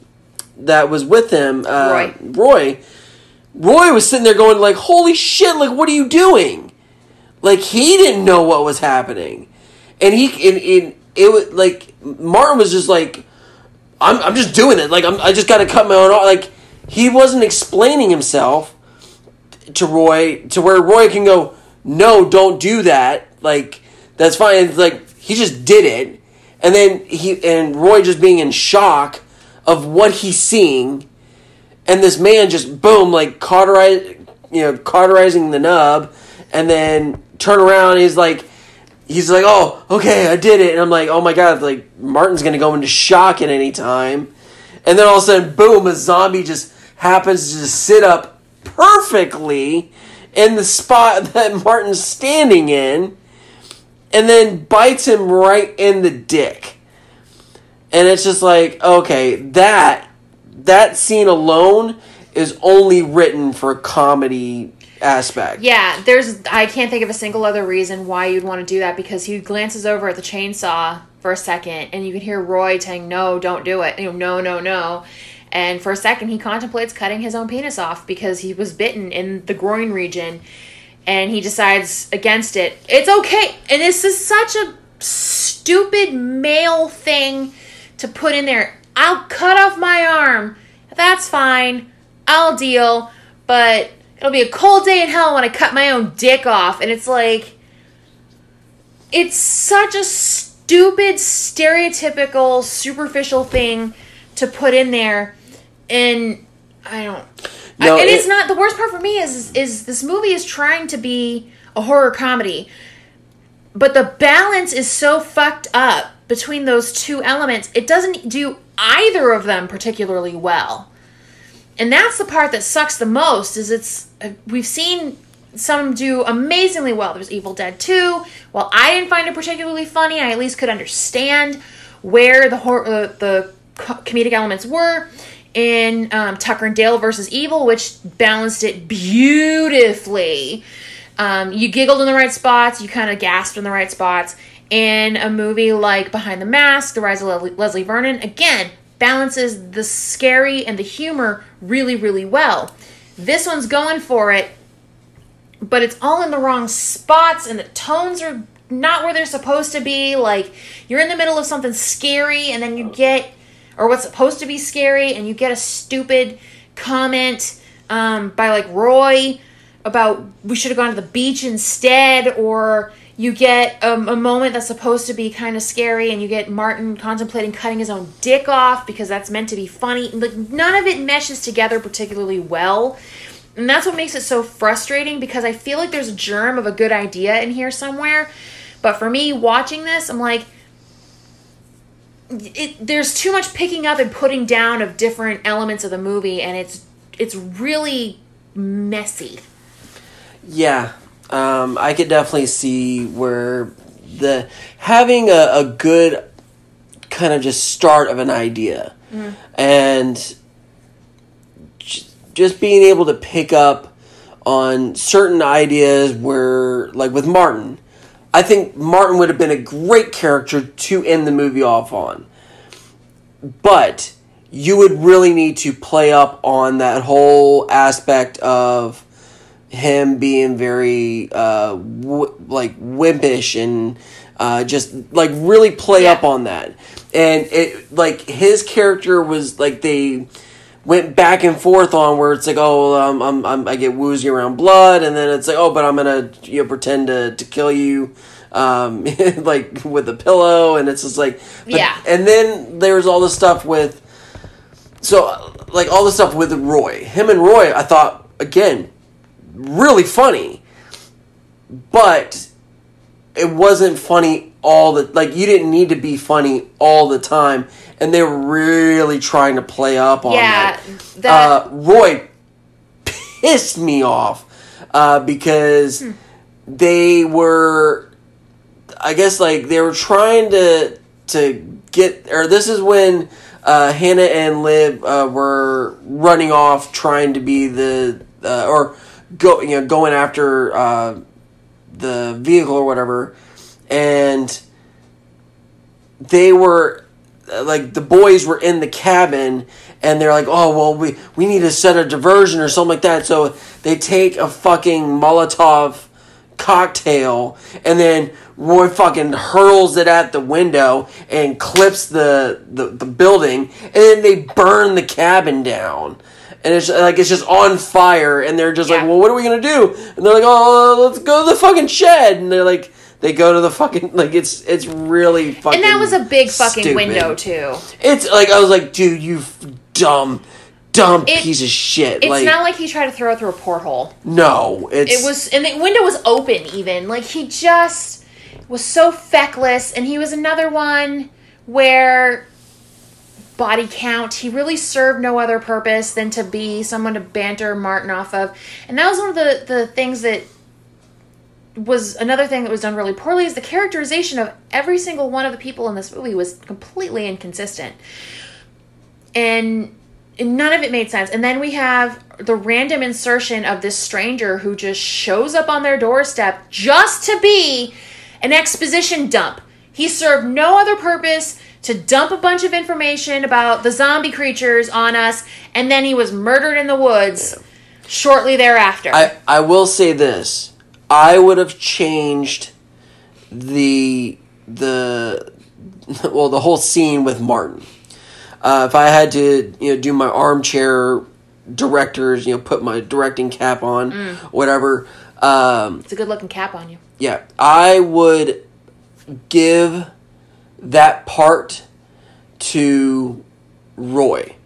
that was with him, uh, Roy. Roy. Roy was sitting there going like, "Holy shit! Like, what are you doing?" Like he didn't know what was happening, and he and, and it was like Martin was just like, "I'm I'm just doing it. Like I'm I just got to cut my own arm." Like he wasn't explaining himself to Roy to where Roy can go, no, don't do that. Like that's fine. It's like he just did it, and then he and Roy just being in shock of what he's seeing, and this man just boom like cauterize, you know, cauterizing the nub, and then turn around. He's like. He's like, oh, okay, I did it, and I'm like, oh my god, like Martin's gonna go into shock at any time, and then all of a sudden, boom, a zombie just happens to just sit up perfectly in the spot that Martin's standing in and then bites him right in the dick. And it's just like, okay, that that scene alone is only written for comedy aspect. Yeah, there's. I can't think of a single other reason why you'd want to do that because he glances over at the chainsaw for a second, and you can hear Roy saying, "No, don't do it." You know, no, no, no. And for a second, he contemplates cutting his own penis off because he was bitten in the groin region, and he decides against it. It's okay, and this is such a stupid male thing to put in there. I'll cut off my arm. That's fine. I'll deal, but it'll be a cold day in hell when I cut my own dick off. And it's like, it's such a stupid, stereotypical, superficial thing to put in there. And I don't. No, I, and it- it's not the worst part for me is is this movie is trying to be a horror comedy, but the balance is so fucked up between those two elements. It doesn't do either of them particularly well and that's the part that sucks the most is it's uh, we've seen some do amazingly well there's evil dead 2 while i didn't find it particularly funny i at least could understand where the hor- uh, the comedic elements were in um, tucker and dale versus evil which balanced it beautifully um, you giggled in the right spots you kind of gasped in the right spots in a movie like behind the mask the rise of leslie, leslie vernon again balances the scary and the humor really, really well. This one's going for it, but it's all in the wrong spots, and the tones are not where they're supposed to be. Like, you're in the middle of something scary, and then you get, or what's supposed to be scary, and you get a stupid comment um, by like Roy about we should have gone to the beach instead, or you get um, a moment that's supposed to be kind of scary, and you get Martin contemplating cutting his own dick off because that's meant to be funny. Like none of it meshes together particularly well, and that's what makes it so frustrating because I feel like there's a germ of a good idea in here somewhere, but for me watching this, I'm like. It, there's too much picking up and putting down of different elements of the movie, and it's it's really messy. Yeah, um, I could definitely see where the having a, a good kind of just start of an idea and j- just being able to pick up on certain ideas where like with Martin I think Martin would have been a great character to end the movie off on but you would really need to play up on that whole aspect of him being very uh, w- like wimpish and uh, just like really play Yeah. up on that and it like his character was like they went back and forth on where it's like, oh, um, I'm, I'm, I get woozy around blood, and then it's like, oh, but I'm gonna you know pretend to to kill you, um, like with a pillow, and it's just like, but- Yeah. and then there's all this stuff with, so like all the stuff with Roy, him and Roy, I thought again, really funny, but it wasn't funny all the like you didn't need to be funny all the time and they were really trying to play up on Yeah, that. that- uh, roy pissed me off uh, because Hmm. they were i guess like they were trying to to get or this is when uh, hannah and liv uh, were running off trying to be the uh, or go you know going after uh, the vehicle or whatever, and they were like the boys were in the cabin and they're like, oh well, we we need to set a diversion or something like that. So they take a fucking Molotov cocktail and then Roy fucking hurls it at the window and clips the, the, the building and then they burn the cabin down. And it's like it's just on fire and they're just like, Well what are we gonna do? And they're like, Oh let's go to the fucking shed and they're like they go to the fucking like it's it's really fucking and that was a big fucking stupid. window too. It's like I was like, dude, you f- dumb, dumb It- piece of shit. It's like, not like he tried to throw it through a porthole. no, it's It was, and the window was open. Even like he just was so feckless, and he was another one where body count. He really served no other purpose than to be someone to banter Martin off of, and that was one of the the things that was another thing that was done really poorly is the characterization of every single one of the people in this movie was completely inconsistent and and none of it made sense. And then we have the random insertion of this stranger who just shows up on their doorstep just to be an exposition dump. He served no other purpose to dump a bunch of information about the zombie creatures on us, and then he was murdered in the woods shortly thereafter. I I will say this. I would have changed the the well the whole scene with Martin. Uh, if I had to you know do my armchair directors you know put my directing cap on Mm. whatever um, it's a good looking cap on you. yeah I would give that part to Roy.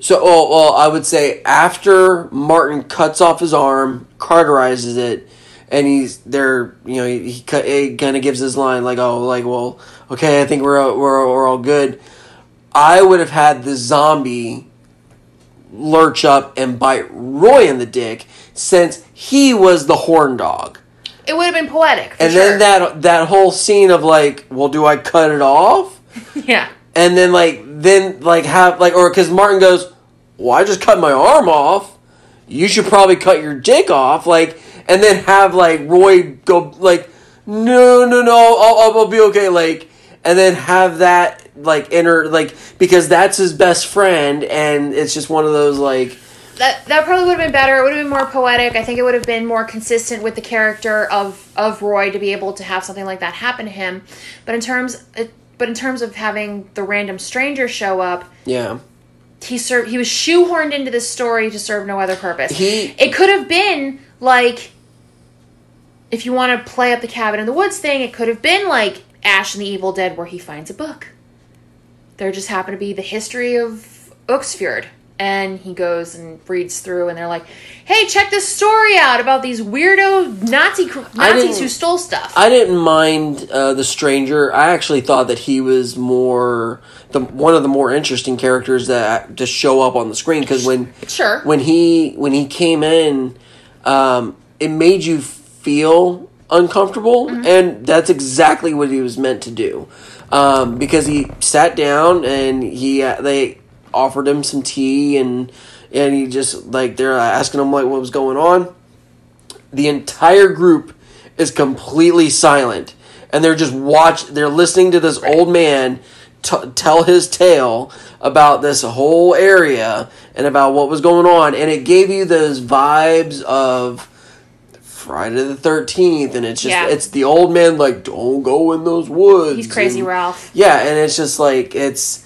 So, well, well, I would say after Martin cuts off his arm, carterizes it, and he's there. You know, he, he, he kind of gives his line like, "Oh, like, well, okay, I think we're we're we're all good." I would have had the zombie lurch up and bite Roy in the dick since he was the horn dog. It would have been poetic. And sure. then that that whole scene of like, well, do I cut it off? yeah. And then like then like have like or because Martin goes, well, I just cut my arm off. You should probably cut your dick off. Like and then have like Roy go like, no no no, I'll, I'll, I'll be okay. Like and then have that like inner like because that's his best friend and it's just one of those like that that probably would have been better. It would have been more poetic. I think it would have been more consistent with the character of of Roy to be able to have something like that happen to him. But in terms, uh, but in terms of having the random stranger show up, yeah he served. He was shoehorned into this story to serve no other purpose. He- it could have been like, if you want to play up the cabin in the woods thing, it could have been like Ash and the Evil Dead, where he finds a book. There just happened to be the history of Øksfjord. And he goes and reads through, and they're like, "Hey, check this story out about these weirdo Nazi cr- Nazis who stole stuff." I didn't mind uh, the stranger. I actually thought that he was more the one of the more interesting characters that just show up on the screen because when sure, when he when he came in, um, it made you feel uncomfortable, Mm-hmm. and that's exactly what he was meant to do. Um, because he sat down and he uh, they offered him some tea and and he just like they're asking him like what was going on. The entire group is completely silent, and they're just watch. They're listening to this old man t- tell his tale about this whole area and about what was going on, and it gave you those vibes of Friday the Thirteenth, and it's just Yeah. it's the old man like don't go in those woods. he's crazy, and- Ralph. yeah, and it's just like it's.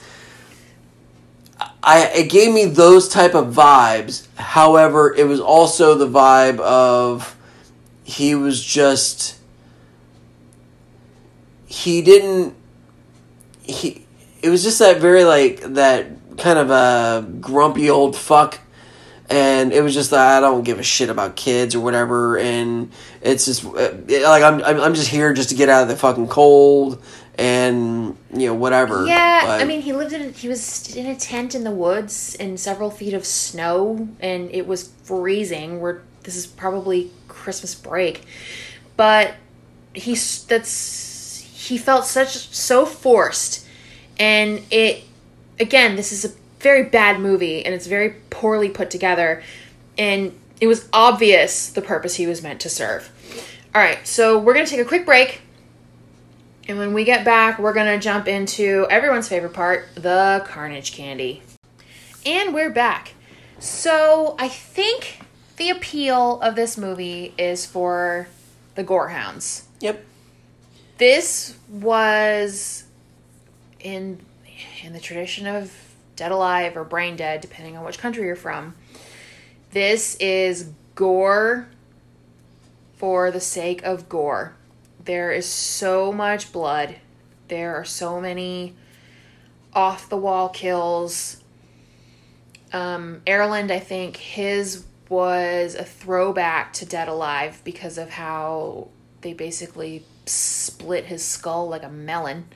I it gave me those type of vibes. However, it was also the vibe of he was just he didn't he it was just that very like that kind of a grumpy old fuck and it was just that I don't give a shit about kids or whatever. And it's just uh, like I'm I'm just here just to get out of the fucking cold and you know whatever. Yeah, But- I mean, he lived in a, he was in a tent in the woods in several feet of snow, and it was freezing. Where this is probably Christmas break, but he's that's he felt such so forced, and it again this is a very bad movie and it's very poorly put together, and it was obvious the purpose he was meant to serve. All right, so we're gonna take a quick break. And when we get back, we're going to jump into everyone's favorite part the carnage candy. And we're back. So I think the appeal of this movie is for the gorehounds. yep This was in in the tradition of Dead Alive or Brain Dead, depending on which country you're from. This is gore for the sake of gore. There is so much blood. There are so many off the wall kills. Um, Erland, I think his was a throwback to Dead Alive because of how they basically split his skull like a melon.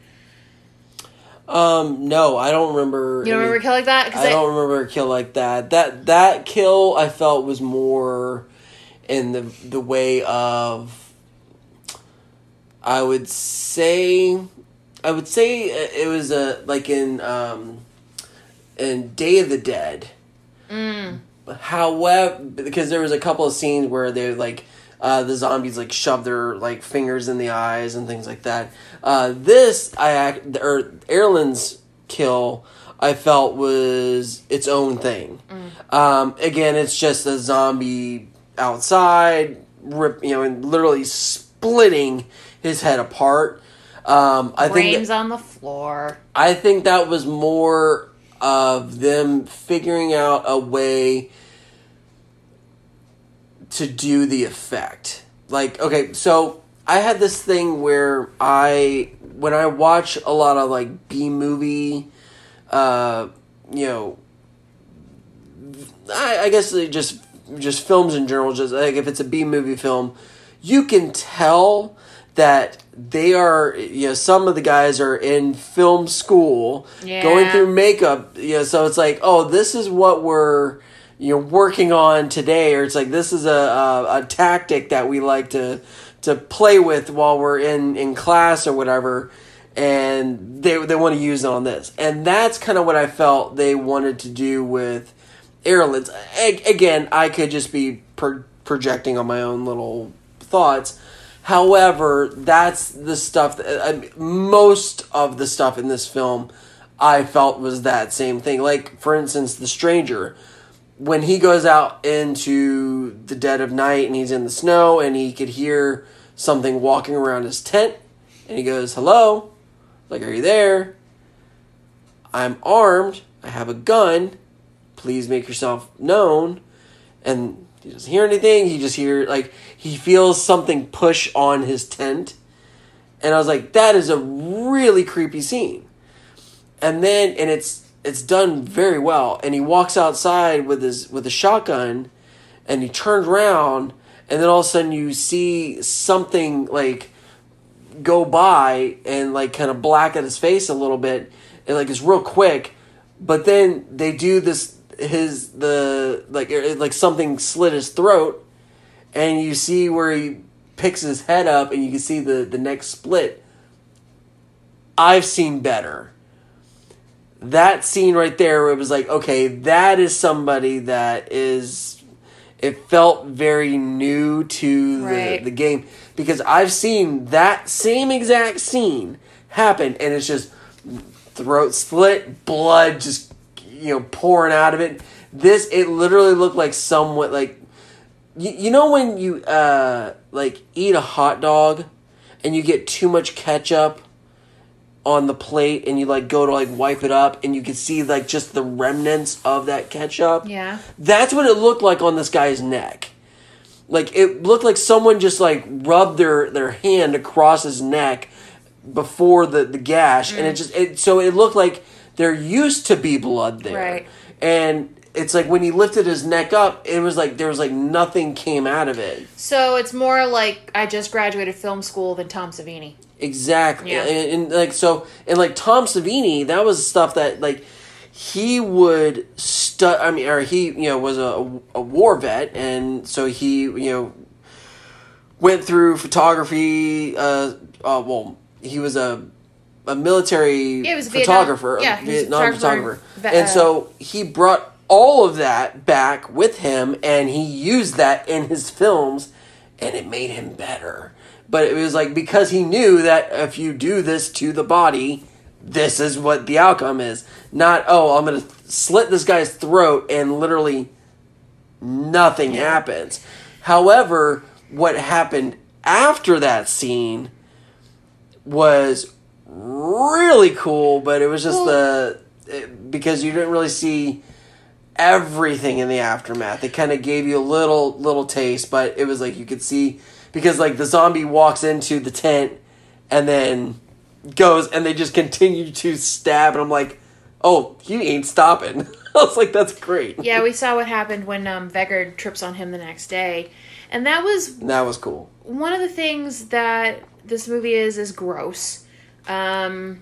Um no I don't remember You don't remember a kill like that? 'Cause I don't remember a kill like that. That that kill I felt was more in the the way of I would say I would say it was a like in um in Day of the Dead. Mm. However, because there was a couple of scenes where they like uh, the zombies like shove their like fingers in the eyes and things like that. Uh, this I act or Erland's kill I felt was its own thing. Um, again, it's just a zombie outside, rip you know, and literally splitting his head apart. Um, I think brains on the floor. I think that was more of them figuring out a way to do the effect. Like, okay, so I had this thing where I, when I watch a lot of like B movie, uh, you know, I, I guess they just just films in general. Just like if it's a B movie film, you can tell that they are. You know, some of the guys are in film school, going through makeup. You know, so it's like, oh, this is what we're you know working on today, or it's like this is a a, a tactic that we like to to play with while we're in in class or whatever and they they want to use it on this. And that's kind of what I felt they wanted to do with Erland's. Again, I could just be pro- projecting on my own little thoughts. However, that's the stuff that most of the stuff in this film I felt was that same thing. Like for instance, The Stranger when he goes out into the dead of night and he's in the snow and he could hear something walking around his tent and he goes, "Hello." Like, "Are you there?" I'm armed. I have a gun. Please make yourself known. And he doesn't hear anything. He just hears, like he feels something push on his tent. And I was like, that is a really creepy scene. And then and it's it's done very well. And he walks outside with his with a shotgun and he turns around and then all of a sudden you see something like go by and like kind of black at his face a little bit and like it's real quick. But then they do this his the like it- like something slit his throat and you see where he picks his head up and you can see the the neck split. I've seen better that scene right there where it was like okay that is somebody that is it felt very new to the, Right. the game because I've seen that same exact scene happen and it's just throat split, blood just you know pouring out of it. This it literally looked like somewhat like you, you know when you uh like eat a hot dog and you get too much ketchup on the plate and you like go to like wipe it up and you can see like just the remnants of that ketchup. Yeah. That's what it looked like on this guy's neck. Like it looked like someone just like rubbed their their hand across his neck before the the gash and it Mm. just it so it looked like there used to be blood there. Right. And it's like when he lifted his neck up, it was like there was like nothing came out of it. So it's more like I just graduated film school than Tom Savini. Exactly. Yeah. And, and like so and like Tom Savini, that was stuff that like he would stu I mean or he, you know, was a a war vet and so he, you know, went through photography uh uh well, he was a a military Yeah, a Vietnam- photographer, yeah, a he was a Vietnam photographer, photographer. and uh, so he brought all of that back with him and he used that in his films and it made him better. But it was like because he knew that if you do this to the body, this is what the outcome is. Not, oh, I'm going to slit this guy's throat and literally nothing happens. However, what happened after that scene was really cool, but it was just the it- because you didn't really see everything in the aftermath. It kind of gave you a little little taste, but it was like you could see because like the zombie walks into the tent and then goes and they just continue to stab and I'm like, "Oh, he ain't stopping." I was like, "That's great." Yeah, we saw what happened when um, Vegard trips on him the next day, and that was That was cool. one of the things that this movie is is gross. Um,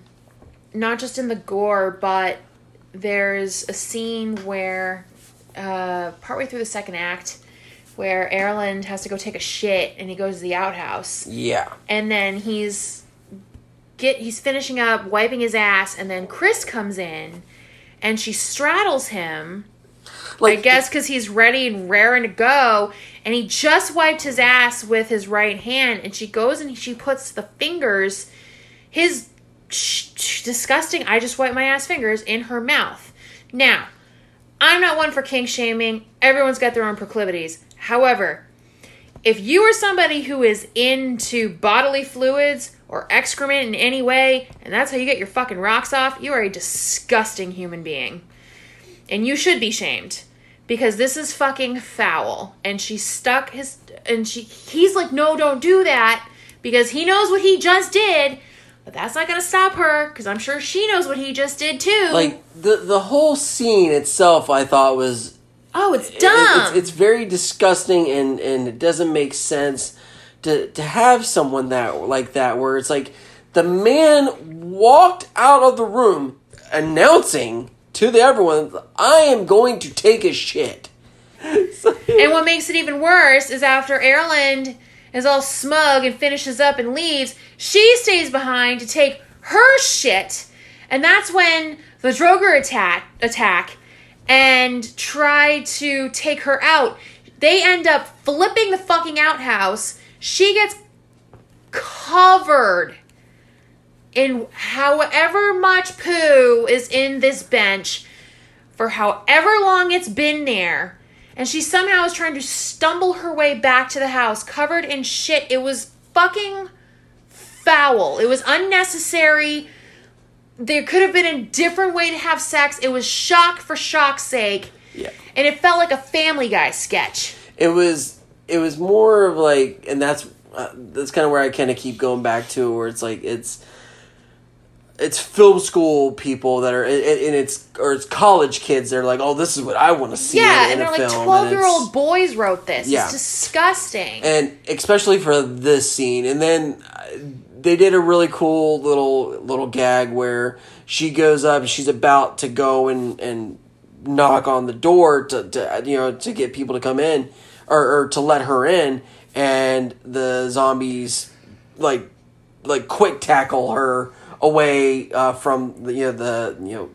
not just in the gore, but there's a scene where uh, partway through the second act where Erland has to go take a shit and he goes to the outhouse Yeah. and then he's get he's finishing up wiping his ass and then Chris comes in and she straddles him Like, I guess because he's ready and raring to go, and he just wiped his ass with his right hand, and she goes and she puts the fingers, his sh- sh- disgusting, I just wiped my ass fingers in her mouth. Now, I'm not one for kink shaming. Everyone's got their own proclivities. However, if you are somebody who is into bodily fluids or excrement in any way, and that's how you get your fucking rocks off, you are a disgusting human being. And you should be shamed because this is fucking foul. And she stuck his and she he's like no don't do that because he knows what he just did. But that's not gonna stop her because i'm sure she knows what he just did too. Like the the whole scene itself I thought was oh it's it- dumb it's, it's very disgusting and and it doesn't make sense to to have someone that like that where it's like the man walked out of the room announcing to the everyone I am going to take a shit. So- and what makes it even worse is after Erland is all smug and finishes up and leaves, she stays behind to take her shit. And that's when the Draugr attack attack and try to take her out. They end up flipping the fucking outhouse. She gets covered in however much poo is in this bench for however long it's been there. And she somehow is trying to stumble her way back to the house covered in shit. It was fucking foul. It was unnecessary. There could have been a different way to have sex. It was shock for shock's sake. yeah. And it felt like a Family Guy sketch. it was it was more of like and that's uh, that's kind of where I kind of keep going back to where it's like it's it's film school people that are and and it's or it's college kids They're like oh this is what I want to see Yeah, in, and in a they're like 12 year old boys wrote this. Yeah. It's disgusting. and especially for this scene and then uh, they did a really cool little little gag where she goes up and she's about to go and and knock on the door to, to you know to get people to come in or, or to let her in. And the zombies like like quick tackle her away uh, from the you know the you know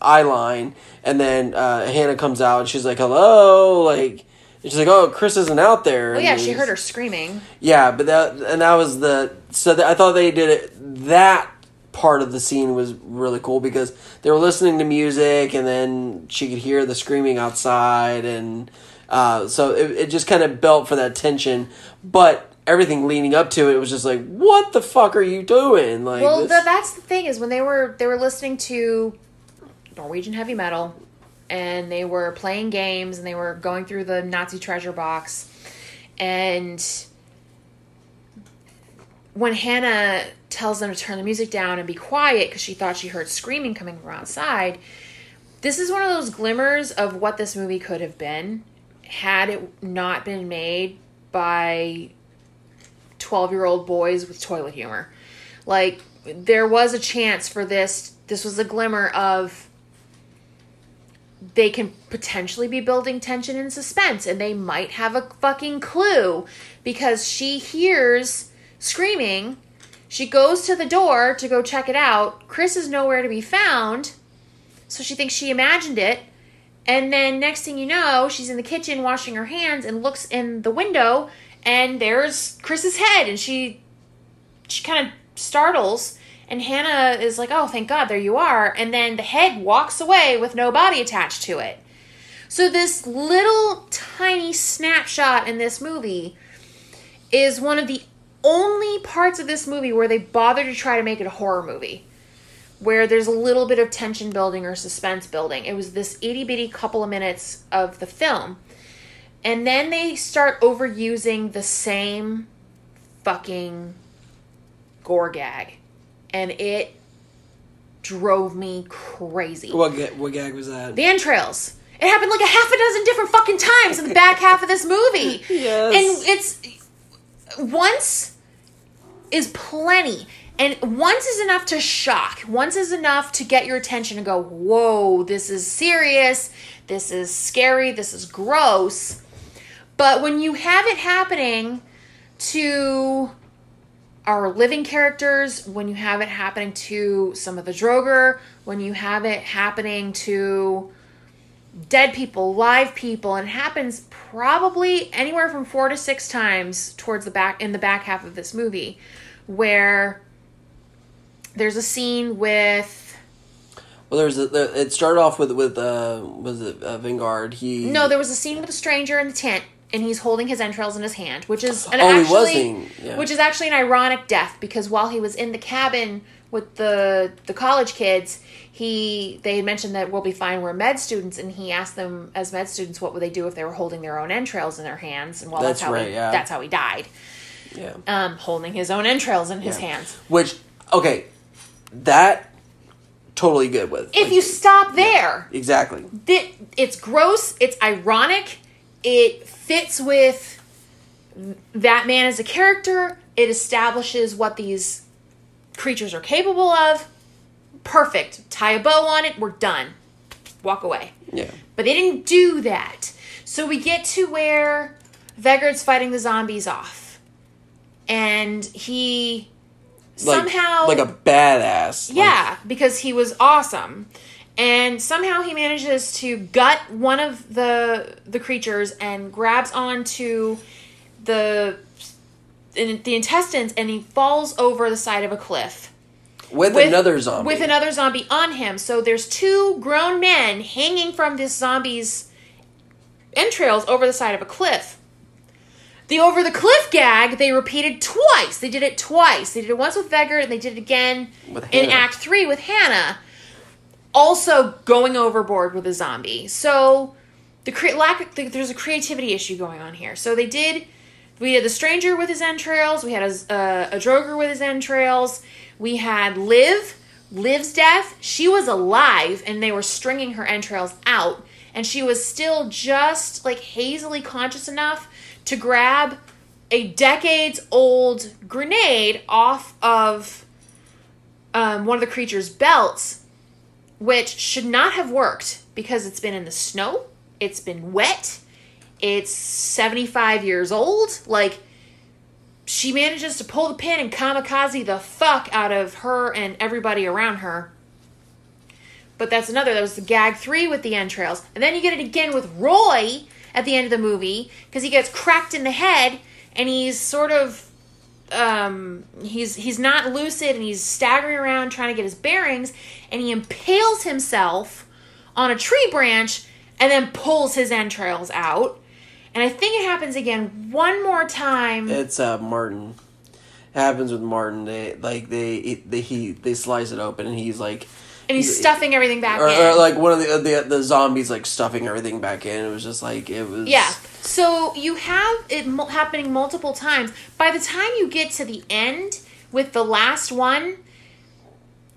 eye line. And then uh, Hannah comes out and she's like hello like and she's like oh Chris isn't out there. Oh, yeah, she heard her screaming. yeah but that and that was the so that, I thought they did it that part of the scene was really cool because they were listening to music and then she could hear the screaming outside and uh, so it, it just kind of built for that tension but everything leading up to it was just like, what the fuck are you doing? Like, Well, this- th- that's the thing is when they were they were listening to Norwegian heavy metal, and they were playing games, and they were going through the Nazi treasure box, and when Hannah tells them to turn the music down and be quiet because she thought she heard screaming coming from outside, this is one of those glimmers of what this movie could have been had it not been made by 12 year old boys with toilet humor. Like, there was a chance for this. This was a glimmer of they can potentially be building tension and suspense, and they might have a fucking clue because she hears screaming. She goes to the door to go check it out. Chris is nowhere to be found, so she thinks she imagined it. And then next thing you know, she's in the kitchen washing her hands and looks in the window and there's Chris's head and she she kind of startles and Hannah is like, "Oh, thank God, there you are." And then the head walks away with no body attached to it. So this little tiny snapshot in this movie is one of the only parts of this movie where they bother to try to make it a horror movie where there's a little bit of tension building or suspense building. It was this itty bitty couple of minutes of the film. And then they start overusing the same fucking gore gag. And it drove me crazy. what, ga- what gag was that? The entrails. It happened like a half a dozen different fucking times in the back half of this movie. Yes. And it's once is plenty. And once is enough to shock. Once is enough to get your attention and go, whoa, this is serious. This is scary. This is gross. But when you have it happening to our living characters, when you have it happening to some of the Draugr, when you have it happening to dead people, live people, and it happens probably anywhere from four to six times towards the back in the back half of this movie, where there's a scene with Well, there's a, there, it started off with with uh was it uh, Vanguard? He no, there was a scene with a stranger in the tent. And he's holding his entrails in his hand, which is an Oh, he actually, yeah. which is actually an ironic death because while he was in the cabin with the the college kids, he they had mentioned that we'll be fine. We're med students, and he asked them as med students what would they do if they were holding their own entrails in their hands, and well, that's, That's how right, he, yeah. that's how he died, yeah. um, holding his own entrails in his Yeah. hands. Which okay, that totally good with. If like, you stop there, exactly. Th- it's gross. It's ironic. It fits with that man as a character. It establishes what these creatures are capable of. Perfect. Tie a bow on it. We're done. Walk away. Yeah. But they didn't do that. So we get to where Vegard's fighting the zombies off. And he Like, somehow like a badass. Like, yeah, because he was awesome. And somehow he manages to gut one of the the creatures and grabs onto the in, the intestines and he falls over the side of a cliff with, another zombie. with another zombie on him. So there's two grown men hanging from this zombie's entrails over the side of a cliff. The over the cliff gag they repeated twice. They did it twice. They did it once with Vegard and they did it again in Act Three with Hannah. Also going overboard with a zombie. So the cre- lack the, there's a creativity issue going on here. So they did. We had the stranger with his entrails. We had a, uh, a draugr with his entrails. We had Liv. Liv's death. She was alive, and they were stringing her entrails out, and she was still just like hazily conscious enough to grab a decades old grenade off of um, one of the creature's belts, which should not have worked because it's been in the snow, it's been wet, it's 75 years old. Like, she manages to pull the pin and kamikaze the fuck out of her and everybody around her. But that's another. That was the gag three with the entrails. And then you get it again with Roy at the end of the movie because he gets cracked in the head and he's sort of um he's he's not lucid and he's staggering around trying to get his bearings and he impales himself on a tree branch and then pulls his entrails out and I think it happens again one more time. It's uh Martin. It happens with Martin. They like they they he they slice it open and he's like and he's stuffing everything back or, in. or like one of the, uh, the the zombies like stuffing everything back in. It was just like it was Yeah. So you have it happening multiple times. By the time you get to the end with the last one,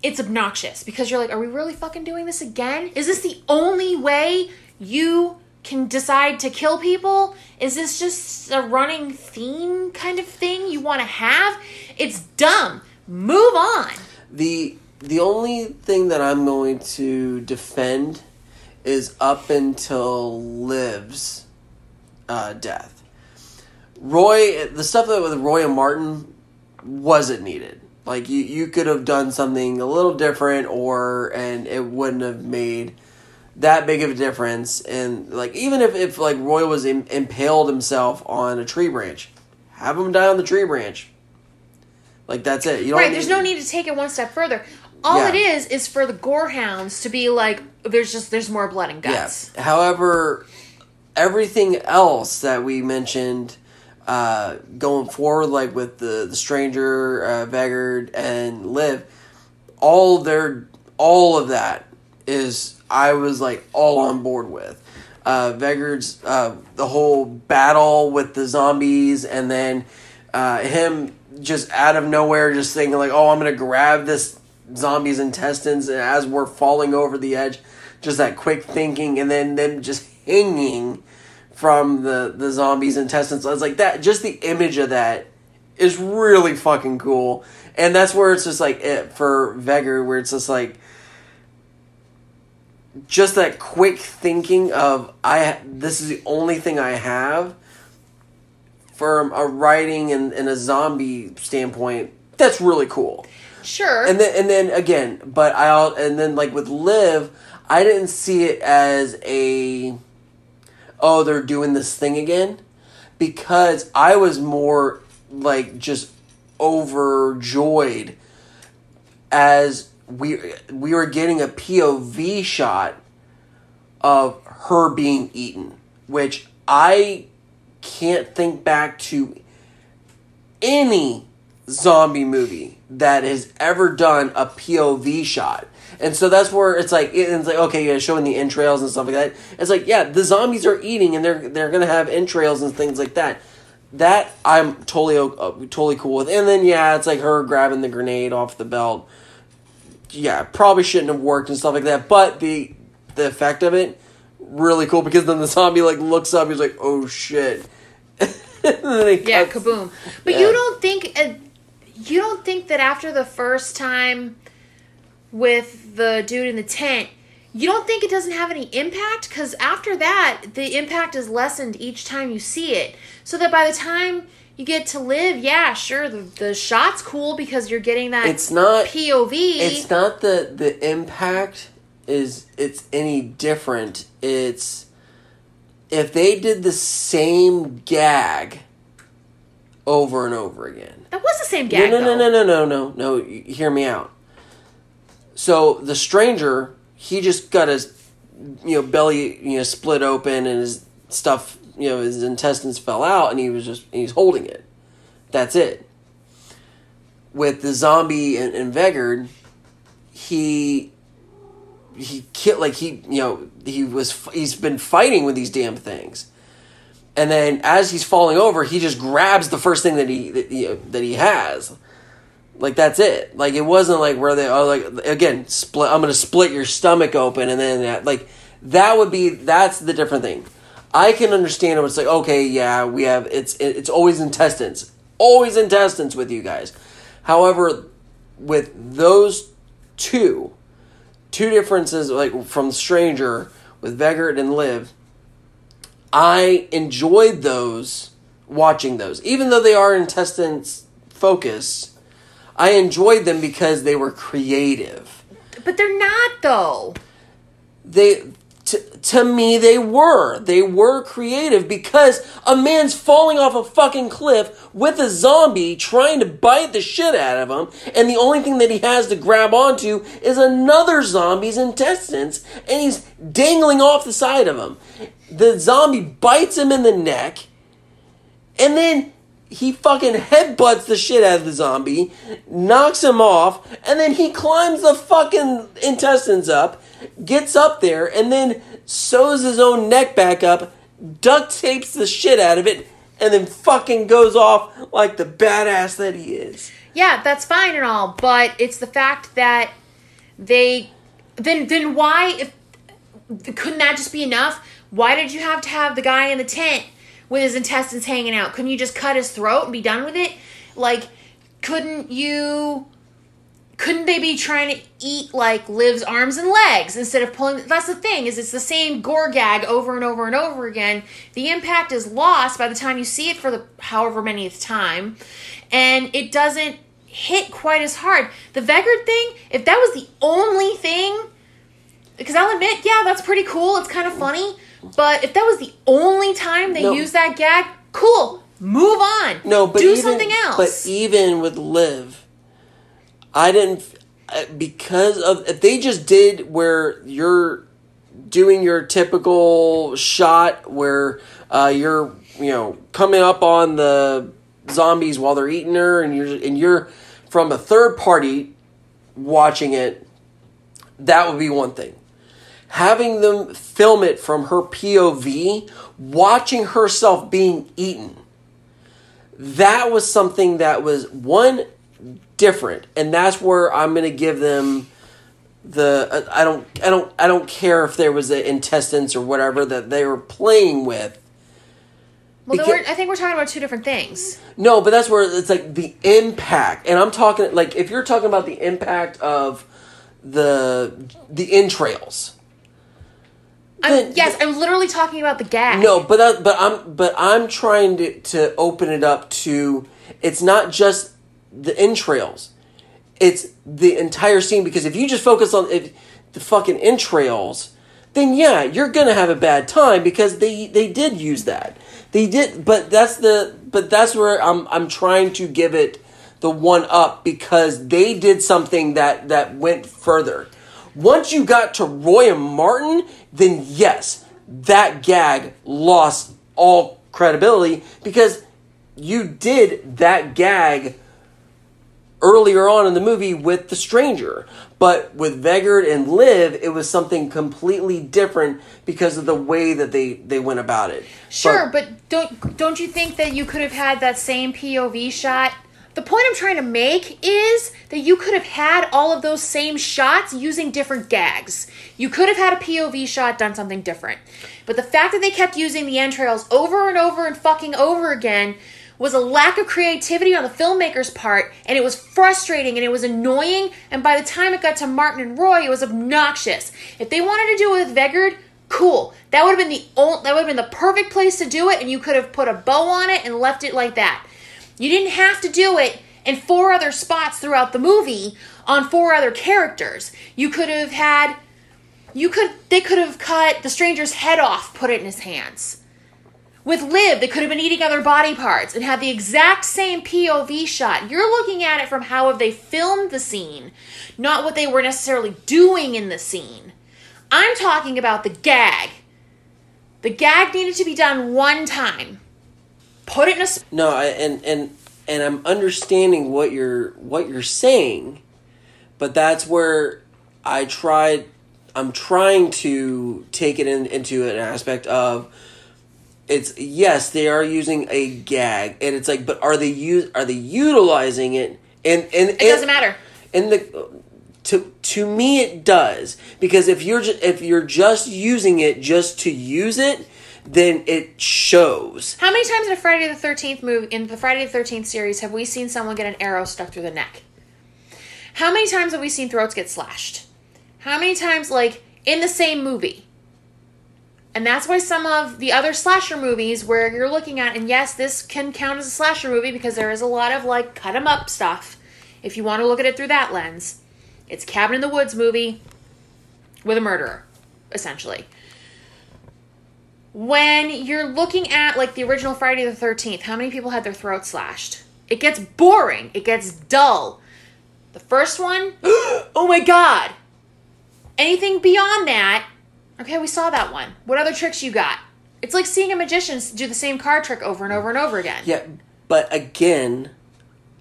it's obnoxious because you're like, are we really fucking doing this again? Is this the only way you can decide to kill people? Is this just a running theme kind of thing you want to have? It's dumb. Move on. The the only thing that I'm going to defend is up until Liv's uh, death. Roy, the stuff that with Roy and Martin wasn't needed. Like you, you could have done something a little different, or and it wouldn't have made that big of a difference. And like even if, if like Roy was Im- impaled himself on a tree branch, have him die on the tree branch. Like that's it. You don't Right, there's no need to take it one step further. All Yeah. it is is for the gorehounds to be like, there's just there's more blood and guts. Yeah. However, everything else that we mentioned uh, going forward, like with the the stranger, uh, Vegard, and Liv, all their all of that is I was like all on board with. Uh, Vegard's uh, the whole battle with the zombies, and then uh, him just out of nowhere, just thinking like, "Oh, I'm gonna grab this zombie's intestines," as we're falling over the edge, just that quick thinking, and then them just hanging from the the zombies' intestines. I was like, that just the image of that is really fucking cool, and that's where it's just like it for Vegard, where it's just like just that quick thinking of I this is the only thing I have from a writing and, and a zombie standpoint. That's really cool. Sure. And then and then again, but I al- and then like with Liv, I didn't see it as a oh they're doing this thing again because I was more like just overjoyed as we we were getting a POV shot of her being eaten, which I can't think back to any zombie movie that has ever done a POV shot. And so that's where it's like it's like okay, yeah, showing the entrails and stuff like that. It's like yeah, the zombies are eating and they're they're gonna have entrails and things like that. That I'm totally uh, totally cool with. And then yeah, it's like her grabbing the grenade off the belt. Yeah, probably shouldn't have worked and stuff like that. But the the effect of it really cool because then the zombie like looks up. He's like, oh shit. And then yeah, cuts- kaboom. But Yeah. you don't think uh, you don't think that after the first time with the dude in the tent, you don't think it doesn't have any impact because after that, the impact is lessened each time you see it. So that by the time you get to Liv, yeah, sure, the the shot's cool because you're getting that It's not POV. it's not the the impact is it's any different it's if they did the same gag over and over again. That was the same gag. no no no no no no no. No hear me out. So the stranger he just got his you know belly you know split open and his stuff you know his intestines fell out and he was just he's holding it. That's it. With the zombie and, and Vegard, he he killed like he you know he was he's been fighting with these damn things, and then as he's falling over, he just grabs the first thing that he that he, that he has. Like that's it. Like it wasn't like where they oh like again split. I'm gonna split your stomach open and then that like that would be that's the different thing. I can understand it. It's like okay, yeah, we have it's it's always intestines, always intestines with you guys. However, with those two, two differences like from Stranger with Vegard and Liv, I enjoyed those watching those, even though they are intestines focused. I enjoyed them because they were creative. But they're not though. They to, to me they were. They were creative because a man's falling off a fucking cliff with a zombie trying to bite the shit out of him and the only thing that he has to grab onto is another zombie's intestines and he's dangling off the side of him. The zombie bites him in the neck, and then he fucking headbutts the shit out of the zombie, knocks him off, and then he climbs the fucking intestines up, gets up there, and then sews his own neck back up, duct tapes the shit out of it, and then fucking goes off like the badass that he is. Yeah, that's fine and all, but it's the fact that they then then why if couldn't that just be enough? Why did you have to have the guy in the tent with his intestines hanging out? Couldn't you just cut his throat and be done with it? Like couldn't you couldn't they be trying to eat like Liv's arms and legs instead of pulling that's the thing is it's the same gore gag over and over and over again the impact is lost by the time you see it for the however many time and it doesn't hit quite as hard the Vegard thing if that was the only thing because I'll admit yeah that's pretty cool it's kind of funny but if that was the only time they No. used that gag cool move on. No, but do even, something else. But even with Liv, I didn't uh, because of if they just did where you're doing your typical shot where uh, you're you know coming up on the zombies while they're eating her and you're and you're from a third party watching it that would be one thing having them film it from her POV watching herself being eaten. That was something that was one different and that's where i'm going to give them the i don't i don't i don't care if there was the intestines or whatever that they were playing with. Well because- we're, I think we're talking about two different things. No but that's where it's like the impact and i'm talking like if you're talking about the impact of the the entrails I'm, yes, I'm literally talking about the gag. No, but that, but I'm but I'm trying to to open it up to it's not just the entrails. It's the entire scene because if you just focus on it, the fucking entrails, then yeah, you're gonna have a bad time because they they did use that. They did, but that's the but that's where I'm I'm trying to give it the one up because they did something that that went further. Once you got to Roy and Martin, then yes, that gag lost all credibility because you did that gag earlier on in the movie with the stranger. But with Vegard and Liv, it was something completely different because of the way that they, they went about it. Sure, but, don't don't you think that you could have had that same POV shot? The point I'm trying to make is that you could have had all of those same shots using different gags. You could have had a POV shot done something different. But the fact that they kept using the entrails over and over and fucking over again was a lack of creativity on the filmmaker's part, and it was frustrating and it was annoying. And by the time it got to Martin and Roy, it was obnoxious. If they wanted to do it with Vegard, cool. That would have been the only, that would have been the perfect place to do it, and you could have put a bow on it and left it like that. You didn't have to do it in four other spots throughout the movie on four other characters. You could have had, you could they could have cut the stranger's head off, put it in his hands. With Liv, they could have been eating other body parts and had the exact same POV shot. You're looking at it from how have they filmed the scene, not what they were necessarily doing in the scene. I'm talking about the gag. The gag needed to be done one time. Put it in a sp- No, I, and and and I'm understanding what you're what you're saying, but that's where I tried. I'm trying to take it in, into an aspect of it's yes they are using a gag and it's like but are they use are they utilizing it and and It doesn't matter. and the to to me it does because if you're just if you're just using it just to use it then it shows How many times in a Friday the Thirteenth movie in the Friday the Thirteenth series have we seen someone get an arrow stuck through the neck? How many times have we seen throats get slashed? How many times, like in the same movie? And that's why some of the other slasher movies where you're looking at, and yes, this can count as a slasher movie because there is a lot of like cut 'em up stuff. If you want to look at it through that lens, it's Cabin in the Woods movie with a murderer, essentially when you're looking at like the original Friday the 13th, how many people had their throats slashed? It gets boring, it gets dull. The first one, oh my god. Anything beyond that, okay, we saw that one. What other tricks you got? It's like seeing a magician do the same card trick over and over and over again. Yeah, but again,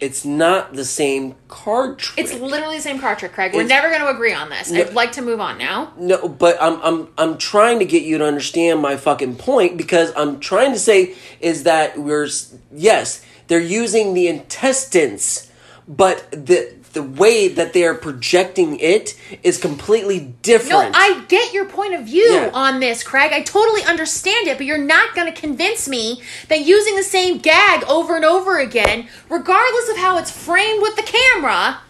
it's not the same card trick. It's literally the same card trick, Craig. We're It's- never going to agree on this. I'd like to move on now. No, but I'm I'm I'm trying to get you to understand my fucking point because I'm trying to say is that we're yes, they're using the intestines, but the the way that they are projecting it is completely different. No. I get your point of view Yeah. on this, Craig. I totally understand it, but you're not going to convince me that using the same gag over and over again, regardless of how it's framed with the camera,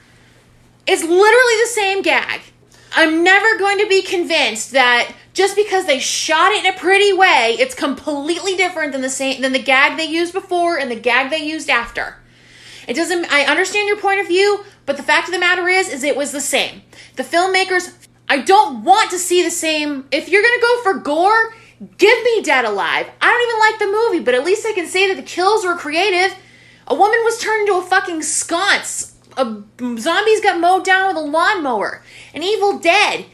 is literally the same gag. I'm never going to be convinced that just because they shot it in a pretty way, it's completely different than the same than the gag they used before and the gag they used after. It doesn't I understand your point of view, but the fact of the matter is is it was the same. The filmmakers I don't want to see the same if you're to go for gore, give me Dead Alive. I don't even like the movie, but at least I can say that the kills were creative. A woman was turned into a fucking sconce. A, zombies got mowed down with a lawnmower. An Evil Dead.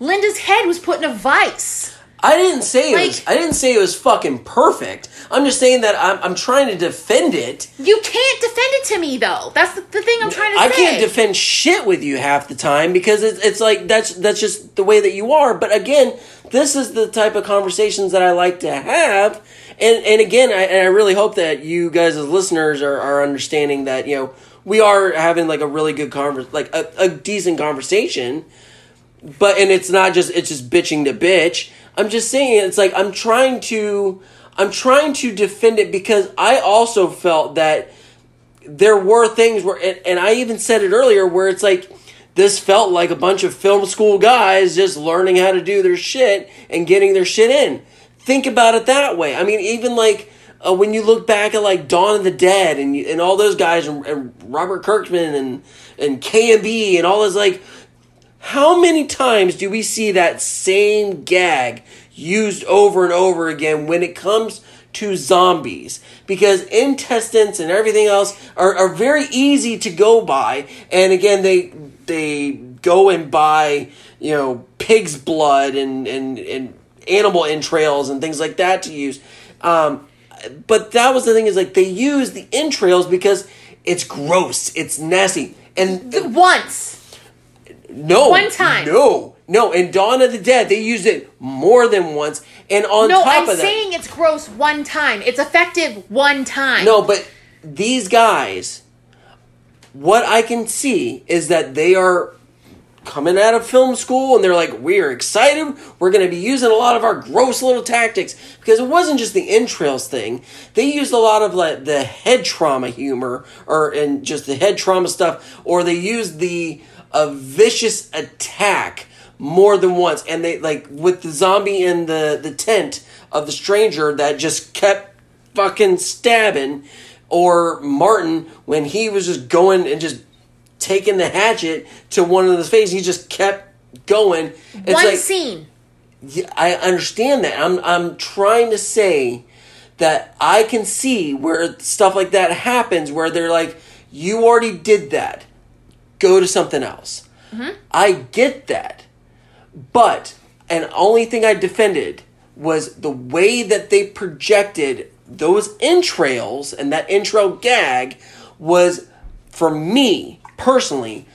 Linda's head was put in a vice. I didn't say it was. I didn't say it was fucking perfect. I'm just saying that I'm I'm trying to defend it. You can't defend it to me though. That's the, the thing I'm trying to I say. can't defend shit with you half the time because it's, it's like that's that's just the way that you are. But again, this is the type of conversations that I like to have. And and again, I, and I really hope that you guys as listeners are, are understanding that you know we are having like a really good convers like a, a decent conversation. But and it's not just it's just bitching to bitch. I'm just saying it's like I'm trying to I'm trying to defend it because I also felt that there were things where and, and I even said it earlier where it's like this felt like a bunch of film school guys just learning how to do their shit and getting their shit in. Think about it that way. I mean, even like uh, when you look back at like Dawn of the Dead and you, and all those guys and, and Robert Kirkman and and KNB and all those like how many times do we see that same gag used over and over again when it comes to zombies? Because intestines and everything else are, are very easy to go by, and again, they they go and buy you know pig's blood and and and animal entrails and things like that to use. Um, but that was the thing is like they use the entrails because it's gross, it's nasty, and Once. No. One time. No. No. In Dawn of the Dead, they used it more than once. And on No, top I'm of that. saying it's gross one time. It's effective one time. no, but these guys, what I can see is that they are coming out of film school and they're like, we're excited. We're going to be using a lot of our gross little tactics because it wasn't just the entrails thing. They used a lot of like the head trauma humor or and just the head trauma stuff, or they used the a vicious attack more than once. And they like with the zombie in the the tent of the stranger that just kept fucking stabbing, or Martin when he was just going and just taking the hatchet to one of his face. He just kept going. It's one like, scene. yeah, I understand that. I'm I'm trying to say that I can see where stuff like that happens where they're like, you already did that. Go to something else. Mm-hmm. I get that. But and only thing I defended was the way that they projected those entrails and that intro gag was for me personally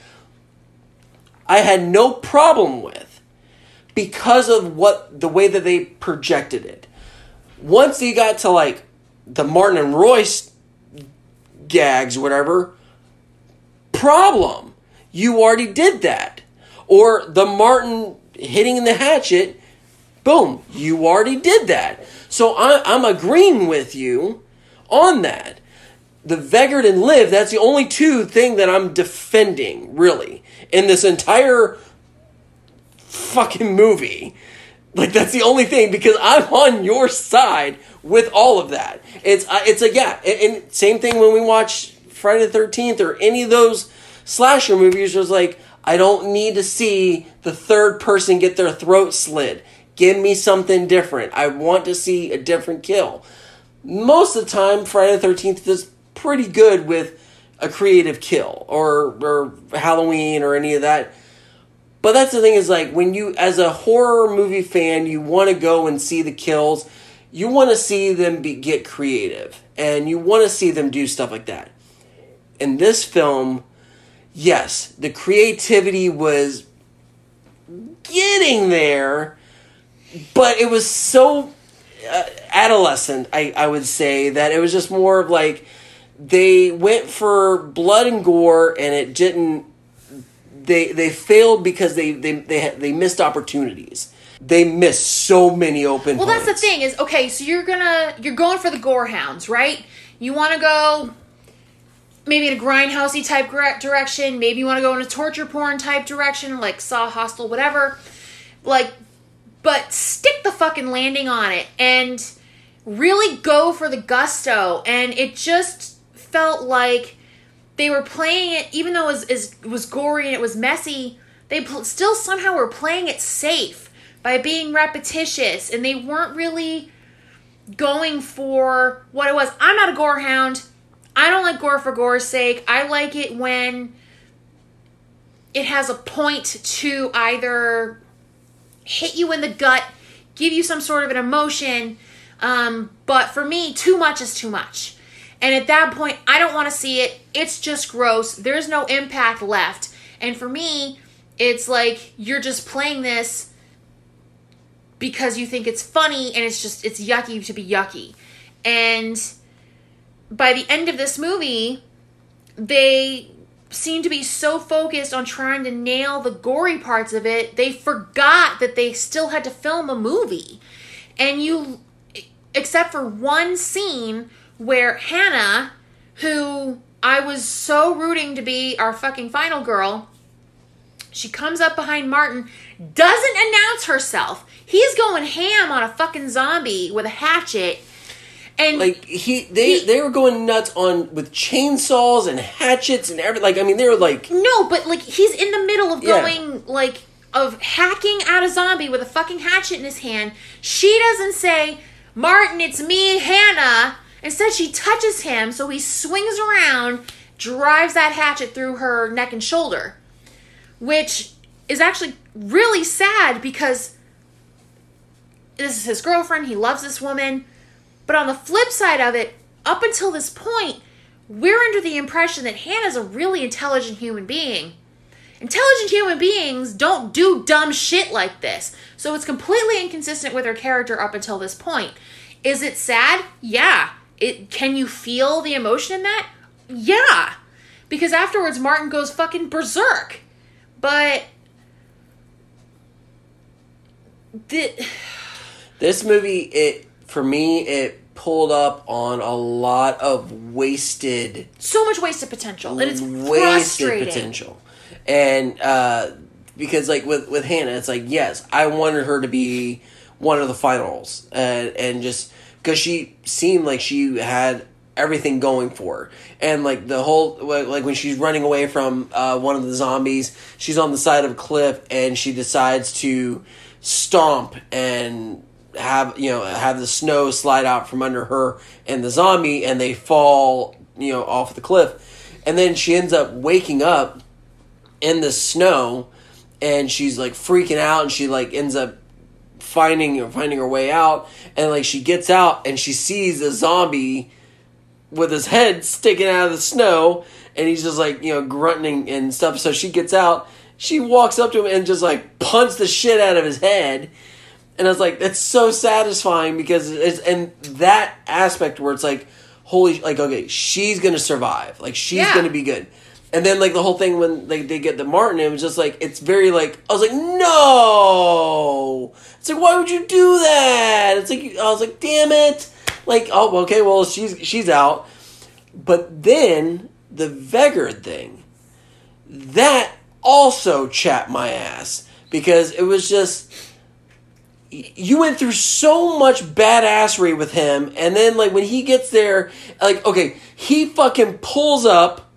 I had no problem with because of what the way that they projected it. Once they got to like the Martin and Roy's gags, whatever, problem. You already did that. Or the Martin hitting the hatchet, boom, you already did that. So I, I'm agreeing with you on that. The Vegard and Liv, that's the only two thing that I'm defending, really, in this entire fucking movie. Like that's the only thing because I'm on your side with all of that. It's uh, it's a yeah, and, and same thing when we watch Friday the Thirteenth or any of those slasher movies. Was like I don't need to see the third person get their throat slit. Give me something different. I want to see a different kill. Most of the time, Friday the Thirteenth is pretty good with a creative kill or or Halloween or any of that. But that's the thing is like when you, as a horror movie fan, you want to go and see the kills. you want to see them be, get creative and you want to see them do stuff like that. In this film, yes, the creativity was getting there, but it was so uh, adolescent, I, I would say, that it was just more of like they went for blood and gore and it didn't they they failed because they they they, they missed opportunities they missed so many open well points. that's the thing is okay so you're gonna you're going for the gore hounds right you want to go maybe in a grindhousey type direction maybe you want to go in a torture porn type direction like saw hostel whatever like but stick the fucking landing on it and really go for the gusto and it just felt like they were playing it, even though it was, it was gory and it was messy, they still somehow were playing it safe by being repetitious and they weren't really going for what it was. I'm not a gore hound. I don't like gore for gore's sake. I like it when it has a point to either hit you in the gut, give you some sort of an emotion. Um, but for me, too much is too much. And at that point, I don't want to see it. It's just gross. There's no impact left. And for me, it's like you're just playing this because you think it's funny and it's just it's yucky to be yucky. And by the end of this movie, they seem to be so focused on trying to nail the gory parts of it, they forgot that they still had to film a movie. And you except for one scene where Hannah, who I was so rooting to be our fucking final girl, she comes up behind Martin, doesn't announce herself. He's going ham on a fucking zombie with a hatchet. And like he they he, they were going nuts on with chainsaws and hatchets and everything like I mean they were like No, but like he's in the middle of going yeah. like of hacking at a zombie with a fucking hatchet in his hand. She doesn't say, "Martin, it's me, Hannah." Instead, she touches him, so he swings around, drives that hatchet through her neck and shoulder, which is actually really sad because this is his girlfriend. He loves this woman. But on the flip side of it, up until this point, we're under the impression that Hannah's a really intelligent human being. Intelligent human beings don't do dumb shit like this. So it's completely inconsistent with her character up until this point. Is it sad? Yeah it can you feel the emotion in that? Yeah. Because afterwards Martin goes fucking berserk. But the this movie it for me it pulled up on a lot of wasted so much wasted potential and it's wasted potential and uh because like with with hannah it's like yes i wanted her to be one of the finals and and just because she seemed like she had everything going for her. And like the whole like when she's running away from uh, one of the zombies, she's on the side of a cliff and she decides to stomp and have you know have the snow slide out from under her and the zombie and they fall you know off the cliff. And then she ends up waking up in the snow and she's like freaking out and she like ends up finding finding her way out. And like she gets out and she sees a zombie with his head sticking out of the snow and he's just like you know grunting and stuff. So she gets out. She walks up to him and just like punts the shit out of his head and I was like that's so satisfying because it's and that aspect where it's like holy like okay she's gonna survive. Like she's yeah. gonna be good. And then like the whole thing when like they get the Martin, it was just like it's very like I was like no, it's like why would you do that? It's like I was like damn it, like oh okay well she's she's out, but then the Vegard thing, that also chapped my ass because it was just you went through so much badassery with him, and then like when he gets there, like okay he fucking pulls up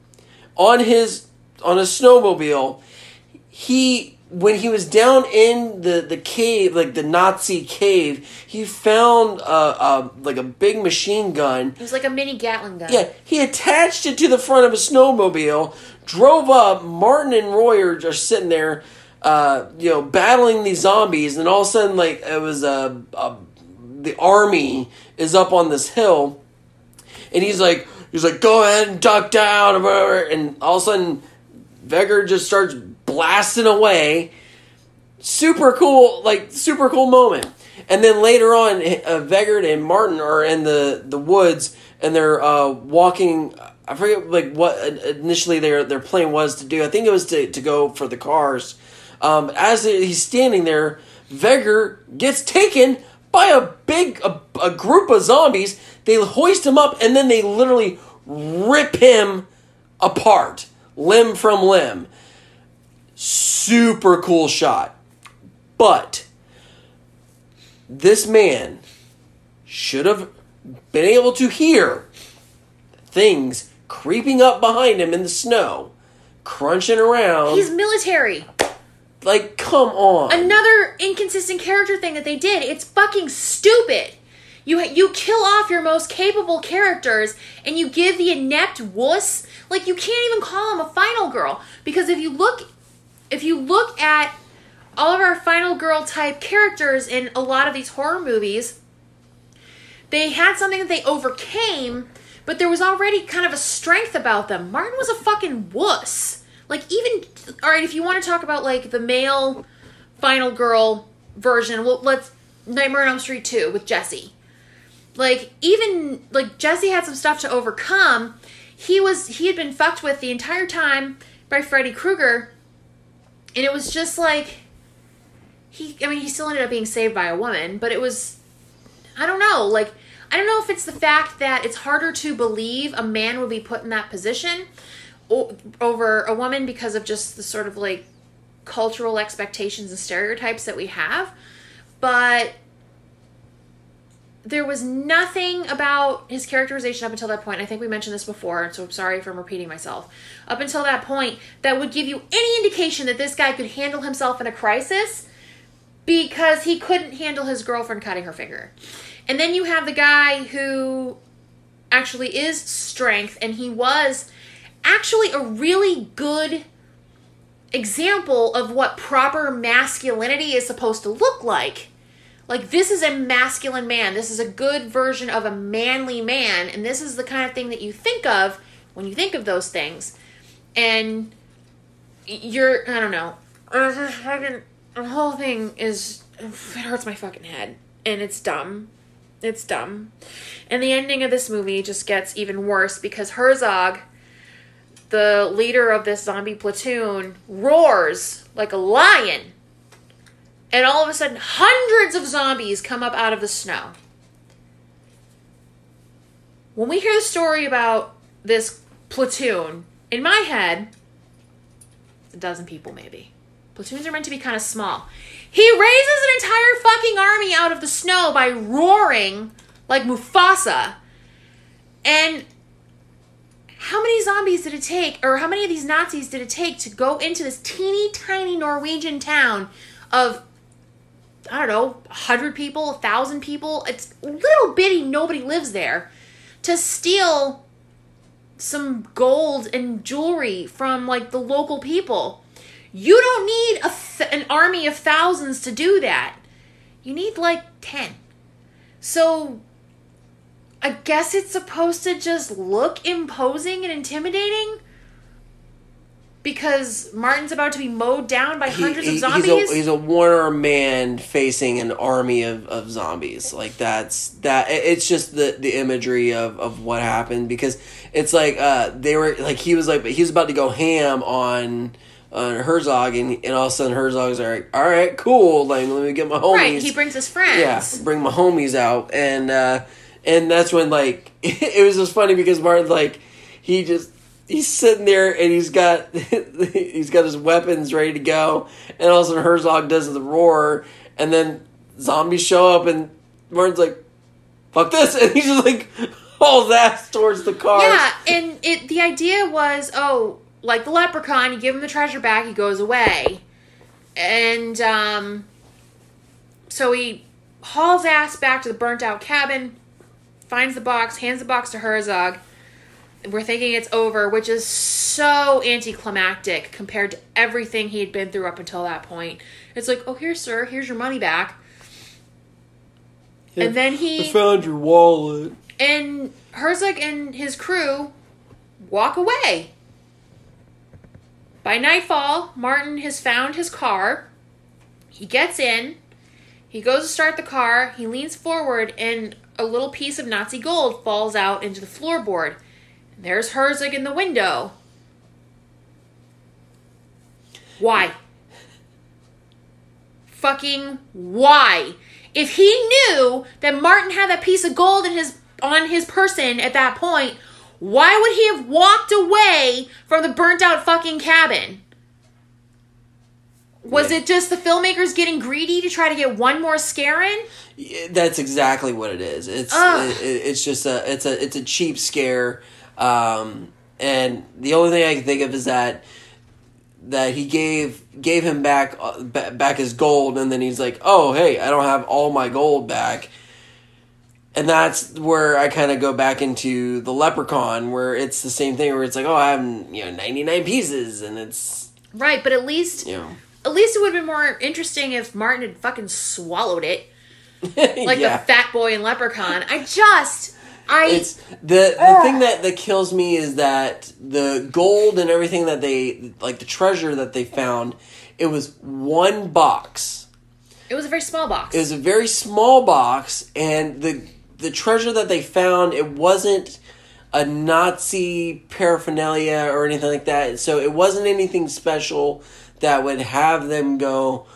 on his on a snowmobile, he when he was down in the, the cave, like the Nazi cave, he found a, a like a big machine gun. It was like a mini Gatling gun. Yeah, he attached it to the front of a snowmobile, drove up. Martin and Roy are just sitting there, uh, you know, battling these zombies, and all of a sudden, like it was a, a the army is up on this hill, and he's like he's like go ahead and duck down, or whatever, and all of a sudden Vegard just starts blasting away. Super cool, like super cool moment. And then later on, uh, Vegard and Martin are in the, the woods and they're uh, walking. I forget like what initially their their plan was to do. I think it was to, to go for the cars. Um, as he's standing there, Vegard gets taken by a big a, a group of zombies. They hoist him up and then they literally rip him apart, limb from limb. Super cool shot. But this man should have been able to hear things creeping up behind him in the snow, crunching around. He's military. Like, come on. Another inconsistent character thing that they did. It's fucking stupid. You you kill off your most capable characters and you give the inept wuss like you can't even call him a final girl because if you look if you look at all of our final girl type characters in a lot of these horror movies, they had something that they overcame, but there was already kind of a strength about them. Martin was a fucking wuss. Like even all right, if you want to talk about like the male final girl version, well, let's Nightmare on Elm Street 2 with Jesse. Like even like Jesse had some stuff to overcome. He was he had been fucked with the entire time by Freddy Krueger. And it was just like he I mean he still ended up being saved by a woman, but it was I don't know, like I don't know if it's the fact that it's harder to believe a man would be put in that position over a woman because of just the sort of like cultural expectations and stereotypes that we have, but there was nothing about his characterization up until that point. I think we mentioned this before, so I'm sorry if I'm repeating myself. Up until that point, that would give you any indication that this guy could handle himself in a crisis because he couldn't handle his girlfriend cutting her finger. And then you have the guy who actually is strength, and he was actually a really good example of what proper masculinity is supposed to look like. Like, this is a masculine man. This is a good version of a manly man. And this is the kind of thing that you think of when you think of those things. And you're, I don't know. Uh, fucking, the whole thing is, it hurts my fucking head. And it's dumb. It's dumb. And the ending of this movie just gets even worse because Herzog, the leader of this zombie platoon, roars like a lion. And all of a sudden, hundreds of zombies come up out of the snow. When we hear the story about this platoon, in my head, a dozen people maybe. Platoons are meant to be kind of small. He raises an entire fucking army out of the snow by roaring like Mufasa. And how many zombies did it take, or how many of these Nazis did it take to go into this teeny tiny Norwegian town of, I don't know, 100 people, 1,000 people? It's little bitty, nobody lives there. To steal some gold and jewelry from like the local people. You don't need a th- an army of thousands to do that. You need like 10. So I guess it's supposed to just look imposing and intimidating because Martin's about to be mowed down by He- hundreds he- of zombies. He's a, he's a Warner man facing an army of, of zombies. Like that's that. It's just the the imagery of, of what happened because it's like uh they were like he was like he was about to go ham on on Herzog and and all of a sudden Herzog's like all right cool like let me get my homies right, he brings his friends. yeah bring my homies out and uh and that's when like it was just funny because Martin like he just he's sitting there and he's got he's got his weapons ready to go. And all of a sudden Herzog does the roar and then zombies show up and Martin's like fuck this. And he just like hauls ass towards the car. Yeah, and it the idea was, oh, like the leprechaun, you give him the treasure back, he goes away. And um so he hauls ass back to the burnt out cabin, finds the box, hands the box to Herzog. We're thinking it's over, which is so anticlimactic compared to everything he had been through up until that point. It's like, oh, here, sir, here's your money back. And then I he found your wallet. and Herzog and his crew walk away. By nightfall, Martin has found his car. He gets in. He goes to start the car. He leans forward, and a little piece of Nazi gold falls out into the floorboard. And there's Herzog in the window. Why? Fucking why? If he knew that Martin had that piece of gold in his on his person at that point, why would he have walked away from the burnt out fucking cabin? Was it just the filmmakers getting greedy to try to get one more scare in? That's exactly what it is. It's it, it- it's just a it's a it's a cheap scare, um, and the only thing I can think of is that that he gave gave him back uh, back his gold, and then he's like, "Oh, hey, I don't have all my gold back." And that's where I kind of go back into the Leprechaun, where it's the same thing, where it's like, "Oh, I have you know ninety nine pieces," and it's Right, but at least you know at least it would have been more interesting if Martin had fucking swallowed it. Like yeah. the fat boy in Leprechaun. I just I it's the the thing that that kills me is that the gold and everything that they like the treasure that they found it was one box it was a very small box. it was a very small box and the the treasure that they found it wasn't a nazi paraphernalia or anything like that so it wasn't anything special that would have them go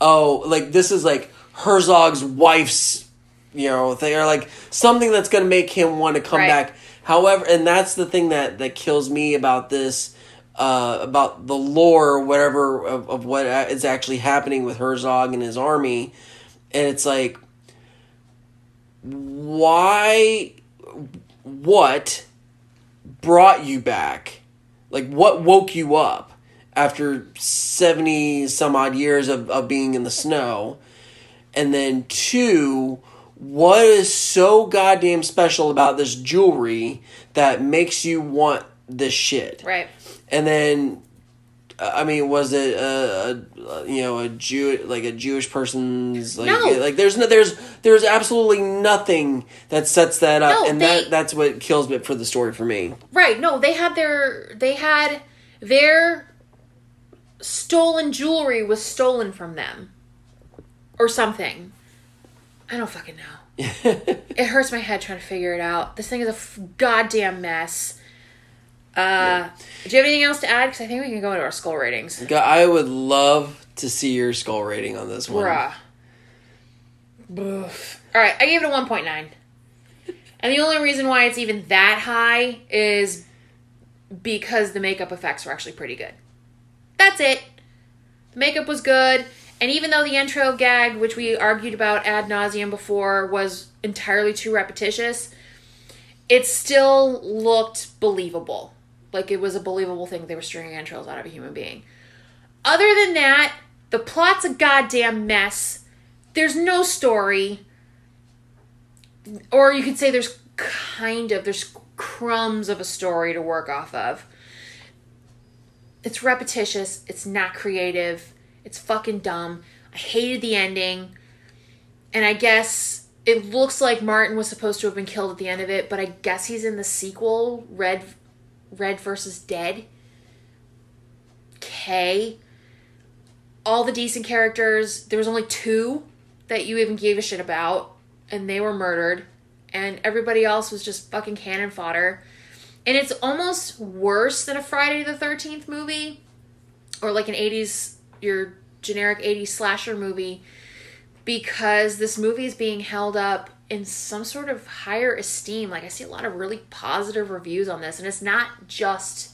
oh like this is like herzog's wife's you know thing or like something that's going to make him want to come Right. back. However and that's the thing that that kills me about this uh, about the lore or whatever of, of what is actually happening with herzog and his army. And it's like why what brought you back? Like what woke you up after 70 some odd years of, of being in the snow and then two what is so goddamn special about this jewelry that makes you want this shit right. and then uh, I mean, was it a, a you know a Jew like a Jewish person's like No. like there's no there's there's absolutely nothing that sets that up, No, and they- that that's what kills it for the story for me. Right. No, they had their they had their stolen jewelry was stolen from them. Or something. I don't fucking know. It hurts my head trying to figure it out. This thing is a f- goddamn mess. Uh, do you have anything else to add? Because I think we can go into our skull ratings. God, I would love to see your skull rating on this one. Bruh. Boof. All right, I gave it a 1.9. And the only reason why it's even that high is because the makeup effects were actually pretty good. That's it. The makeup was good. And even though the intro gag, which we argued about ad nauseum before, was entirely too repetitious, it still looked believable. Like it was a believable thing they were stringing entrails out of a human being. Other than that, the plot's a goddamn mess. There's no story. Or you could say there's kind of there's crumbs of a story to work off of. It's repetitious, it's not creative, it's fucking dumb. I hated the ending. And I guess it looks like Martin was supposed to have been killed at the end of it, but I guess he's in the sequel, Red Red versus Dead. Okay all the decent characters, there was only two that you even gave a shit about, and they were murdered, and everybody else was just fucking cannon fodder. And it's almost worse than a Friday the 13th movie, or like an 80s, your generic 80s slasher movie, because this movie is being held up in some sort of higher esteem. Like, I see a lot of really positive reviews on this, and it's not just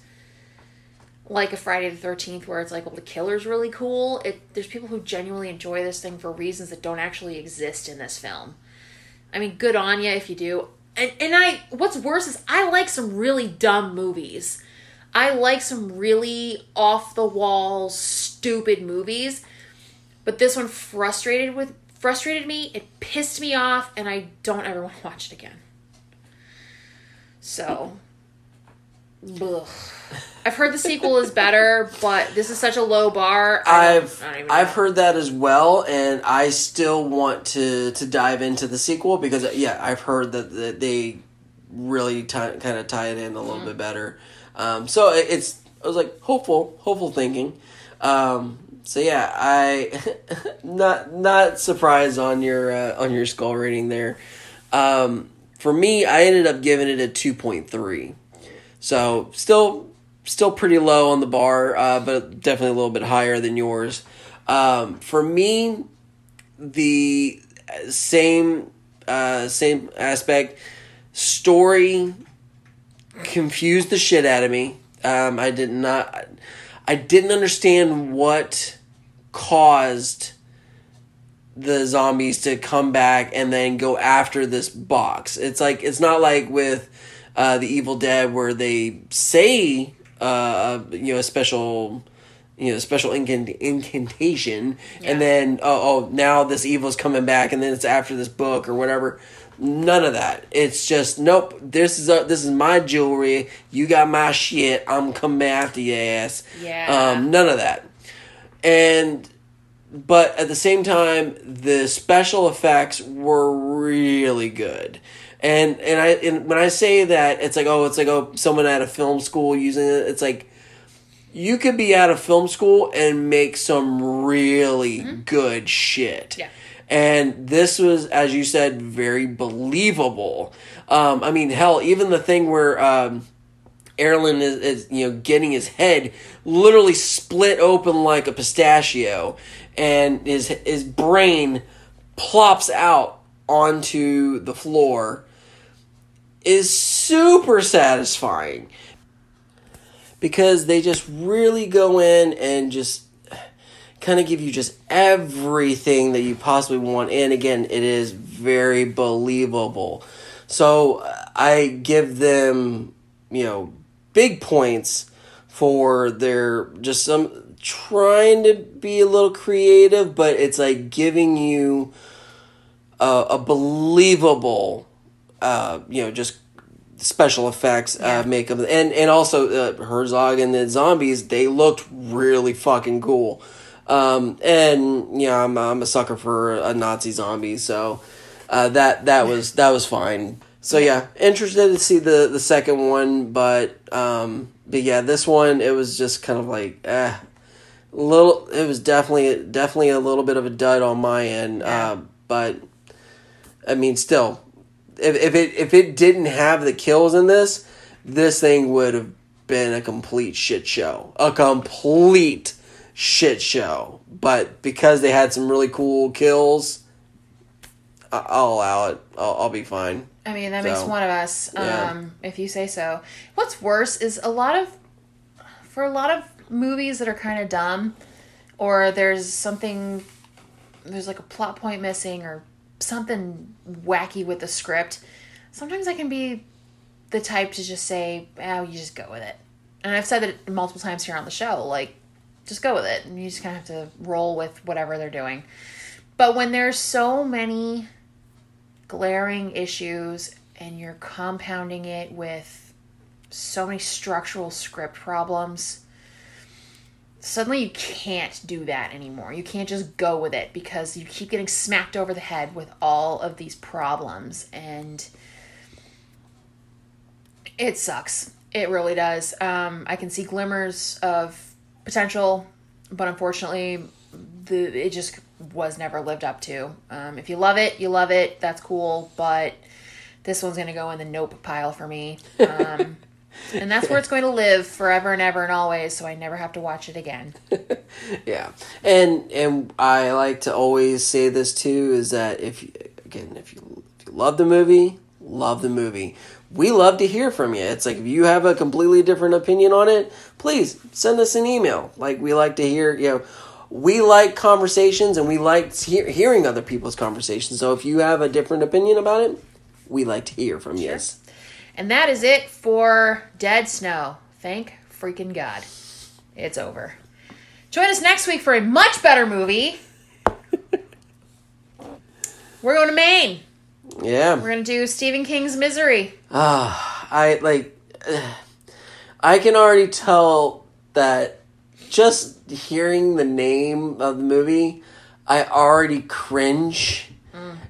like a Friday the Thirteenth, where it's like, well, the killer's really cool. It there's people who genuinely enjoy this thing for reasons that don't actually exist in this film. I mean, good on you if you do. And and I, what's worse is I like some really dumb movies. I like some really off the wall, stupid movies. But this one frustrated with frustrated me. It pissed me off, and I don't ever want to watch it again. So Ugh. I've heard the sequel is better, but this is such a low bar. I I've I've know. heard that as well, and I still want to to dive into the sequel because yeah, I've heard that, that they really tie, kind of tie it in a little Mm-hmm. bit better. Um, so it, it's I was like hopeful, hopeful thinking. Um, so yeah, I not not surprised on your uh, on your skull rating there. Um, for me, I ended up giving it a two point three. So still still pretty low on the bar, uh, but definitely a little bit higher than yours. Um, for me, the same uh, same aspect story confused the shit out of me. Um, I did not. I didn't understand what caused the zombies to come back and then go after this box. It's like it's not like with uh, the Evil Dead where they say uh, you know a special you know special incant- incantation Yeah. and then oh oh now this evil is coming back and then it's after this book or whatever. None of that. It's just nope. This is a, this is my jewelry. You got my shit. I'm coming after your ass. Yeah. Um, none of that. And but at the same time the special effects were really good and and i and when i say that it's like oh it's like oh someone at a film school using it. It's like you could be at a film school and make some really good shit. Yeah. and this was as you said very believable. Um, i mean hell even the thing where um, Erland is, is you know getting his head literally split open like a pistachio, and his his brain plops out onto the floor is super satisfying because they just really go in and just kind of give you just everything that you possibly want. And again it is very believable. So uh, i give them you know big points for their just some trying to be a little creative but it's like giving you a, a believable uh you know just special effects Yeah. uh makeup and and also uh, Herzog and the zombies they looked really fucking cool um and you know I'm I'm a sucker for a Nazi zombie so uh that that was that was fine so yeah interested to see the the second one but um but yeah this one it was just kind of like eh little it was definitely definitely a little bit of a dud on my end Yeah. uh, but I mean still if, if it if it didn't have the kills in this, this thing would have been a complete shit show. A complete shit show. But because they had some really cool kills, I- I'll allow it. I'll, I'll be fine. I mean, that makes one of us, yeah. um, if you say so. What's worse is a lot of, for a lot of movies that are kind of dumb, or there's something, there's like a plot point missing, or something wacky with the script. Sometimes I can be the type to just say, "Oh, you just go with it." And I've said that multiple times here on the show, like, just go with it, and you just kind of have to roll with whatever they're doing. But when there's so many glaring issues and you're compounding it with so many structural script problems suddenly you can't do that anymore you can't just go with it because you keep getting smacked over the head with all of these problems and it sucks it really does um, i can see glimmers of potential but unfortunately the it just was never lived up to. Um, if you love it, you love it. That's cool, but this one's gonna go in the nope pile for me. Um, and that's where it's going to live forever and ever and always. So I never have to watch it again. Yeah, and and I like to always say this too is that if you, again if you if you love the movie, love the movie. We love to hear from you. It's like if you have a completely different opinion on it, please send us an email. Like we like to hear, you know, we like conversations and we like hear, hearing other people's conversations. So if you have a different opinion about it, we like to hear from you. And that is it for Dead Snow. Thank freaking God. It's over. Join us next week for a much better movie. We're going to Maine. Yeah. We're going to do Stephen King's Misery. Ah, I like. uh, I can already tell that just hearing the name of the movie, I already cringe.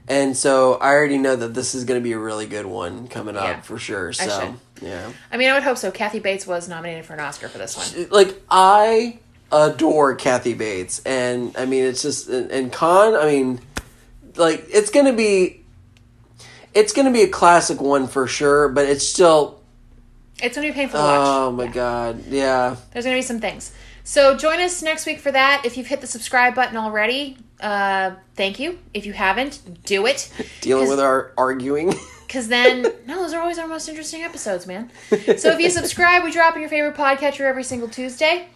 And so I already know that this is going to be a really good one coming Yeah. up for sure. So, should. yeah. I mean, I would hope so. Kathy Bates was nominated for an Oscar for this one. Like, I adore Kathy Bates. And, I mean, it's just, and, and Caan, I mean, like, it's going to be, it's going to be a classic one for sure, but it's still, It's going to be painful to watch. oh my God. Yeah. There's going to be some things. So join us next week for that. If you've hit the subscribe button already, uh, thank you. If you haven't, do it. Dealing with our arguing. Because then, no, those are always our most interesting episodes, man. So if you subscribe, we drop in your favorite podcatcher every single Tuesday.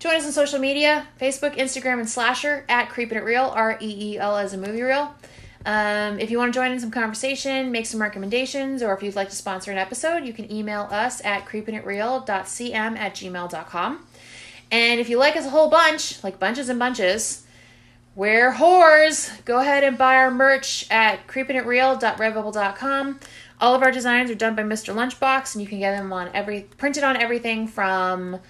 Join us on social media Facebook, Instagram, and Slasher at Creepin' It Real, R E E L as a movie reel. Um, if you want to join in some conversation, make some recommendations, or if you'd like to sponsor an episode, you can email us at creepinitreal.cm at gmail.com. And if you like us a whole bunch, like bunches and bunches, we're whores. Go ahead and buy our merch at creepingitreal.redbubble.com. All of our designs are done by Mr. Lunchbox, and you can get them on every printed on everything from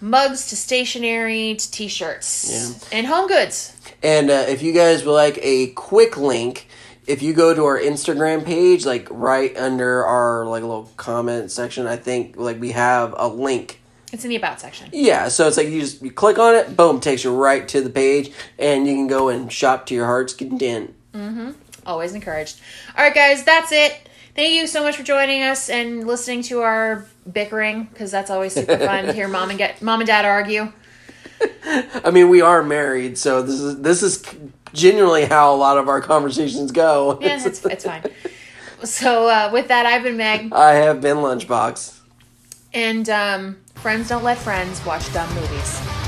mugs to stationery to t-shirts Yeah. and home goods. And uh, if you guys would like a quick link, if you go to our Instagram page, like right under our like little comment section, I think like we have a link. It's in the about section. Yeah, so it's like you just you click on it, boom, takes you right to the page, and you can go and shop to your heart's content. Always encouraged. All right, guys, that's it. Thank you so much for joining us and listening to our bickering because that's always super fun to hear mom and get mom and dad argue. I mean, we are married, so this is this is genuinely how a lot of our conversations go. Yeah, it's, it's fine. So uh, with that, I've been Meg, I have been lunchbox. and um, friends don't let friends watch dumb movies.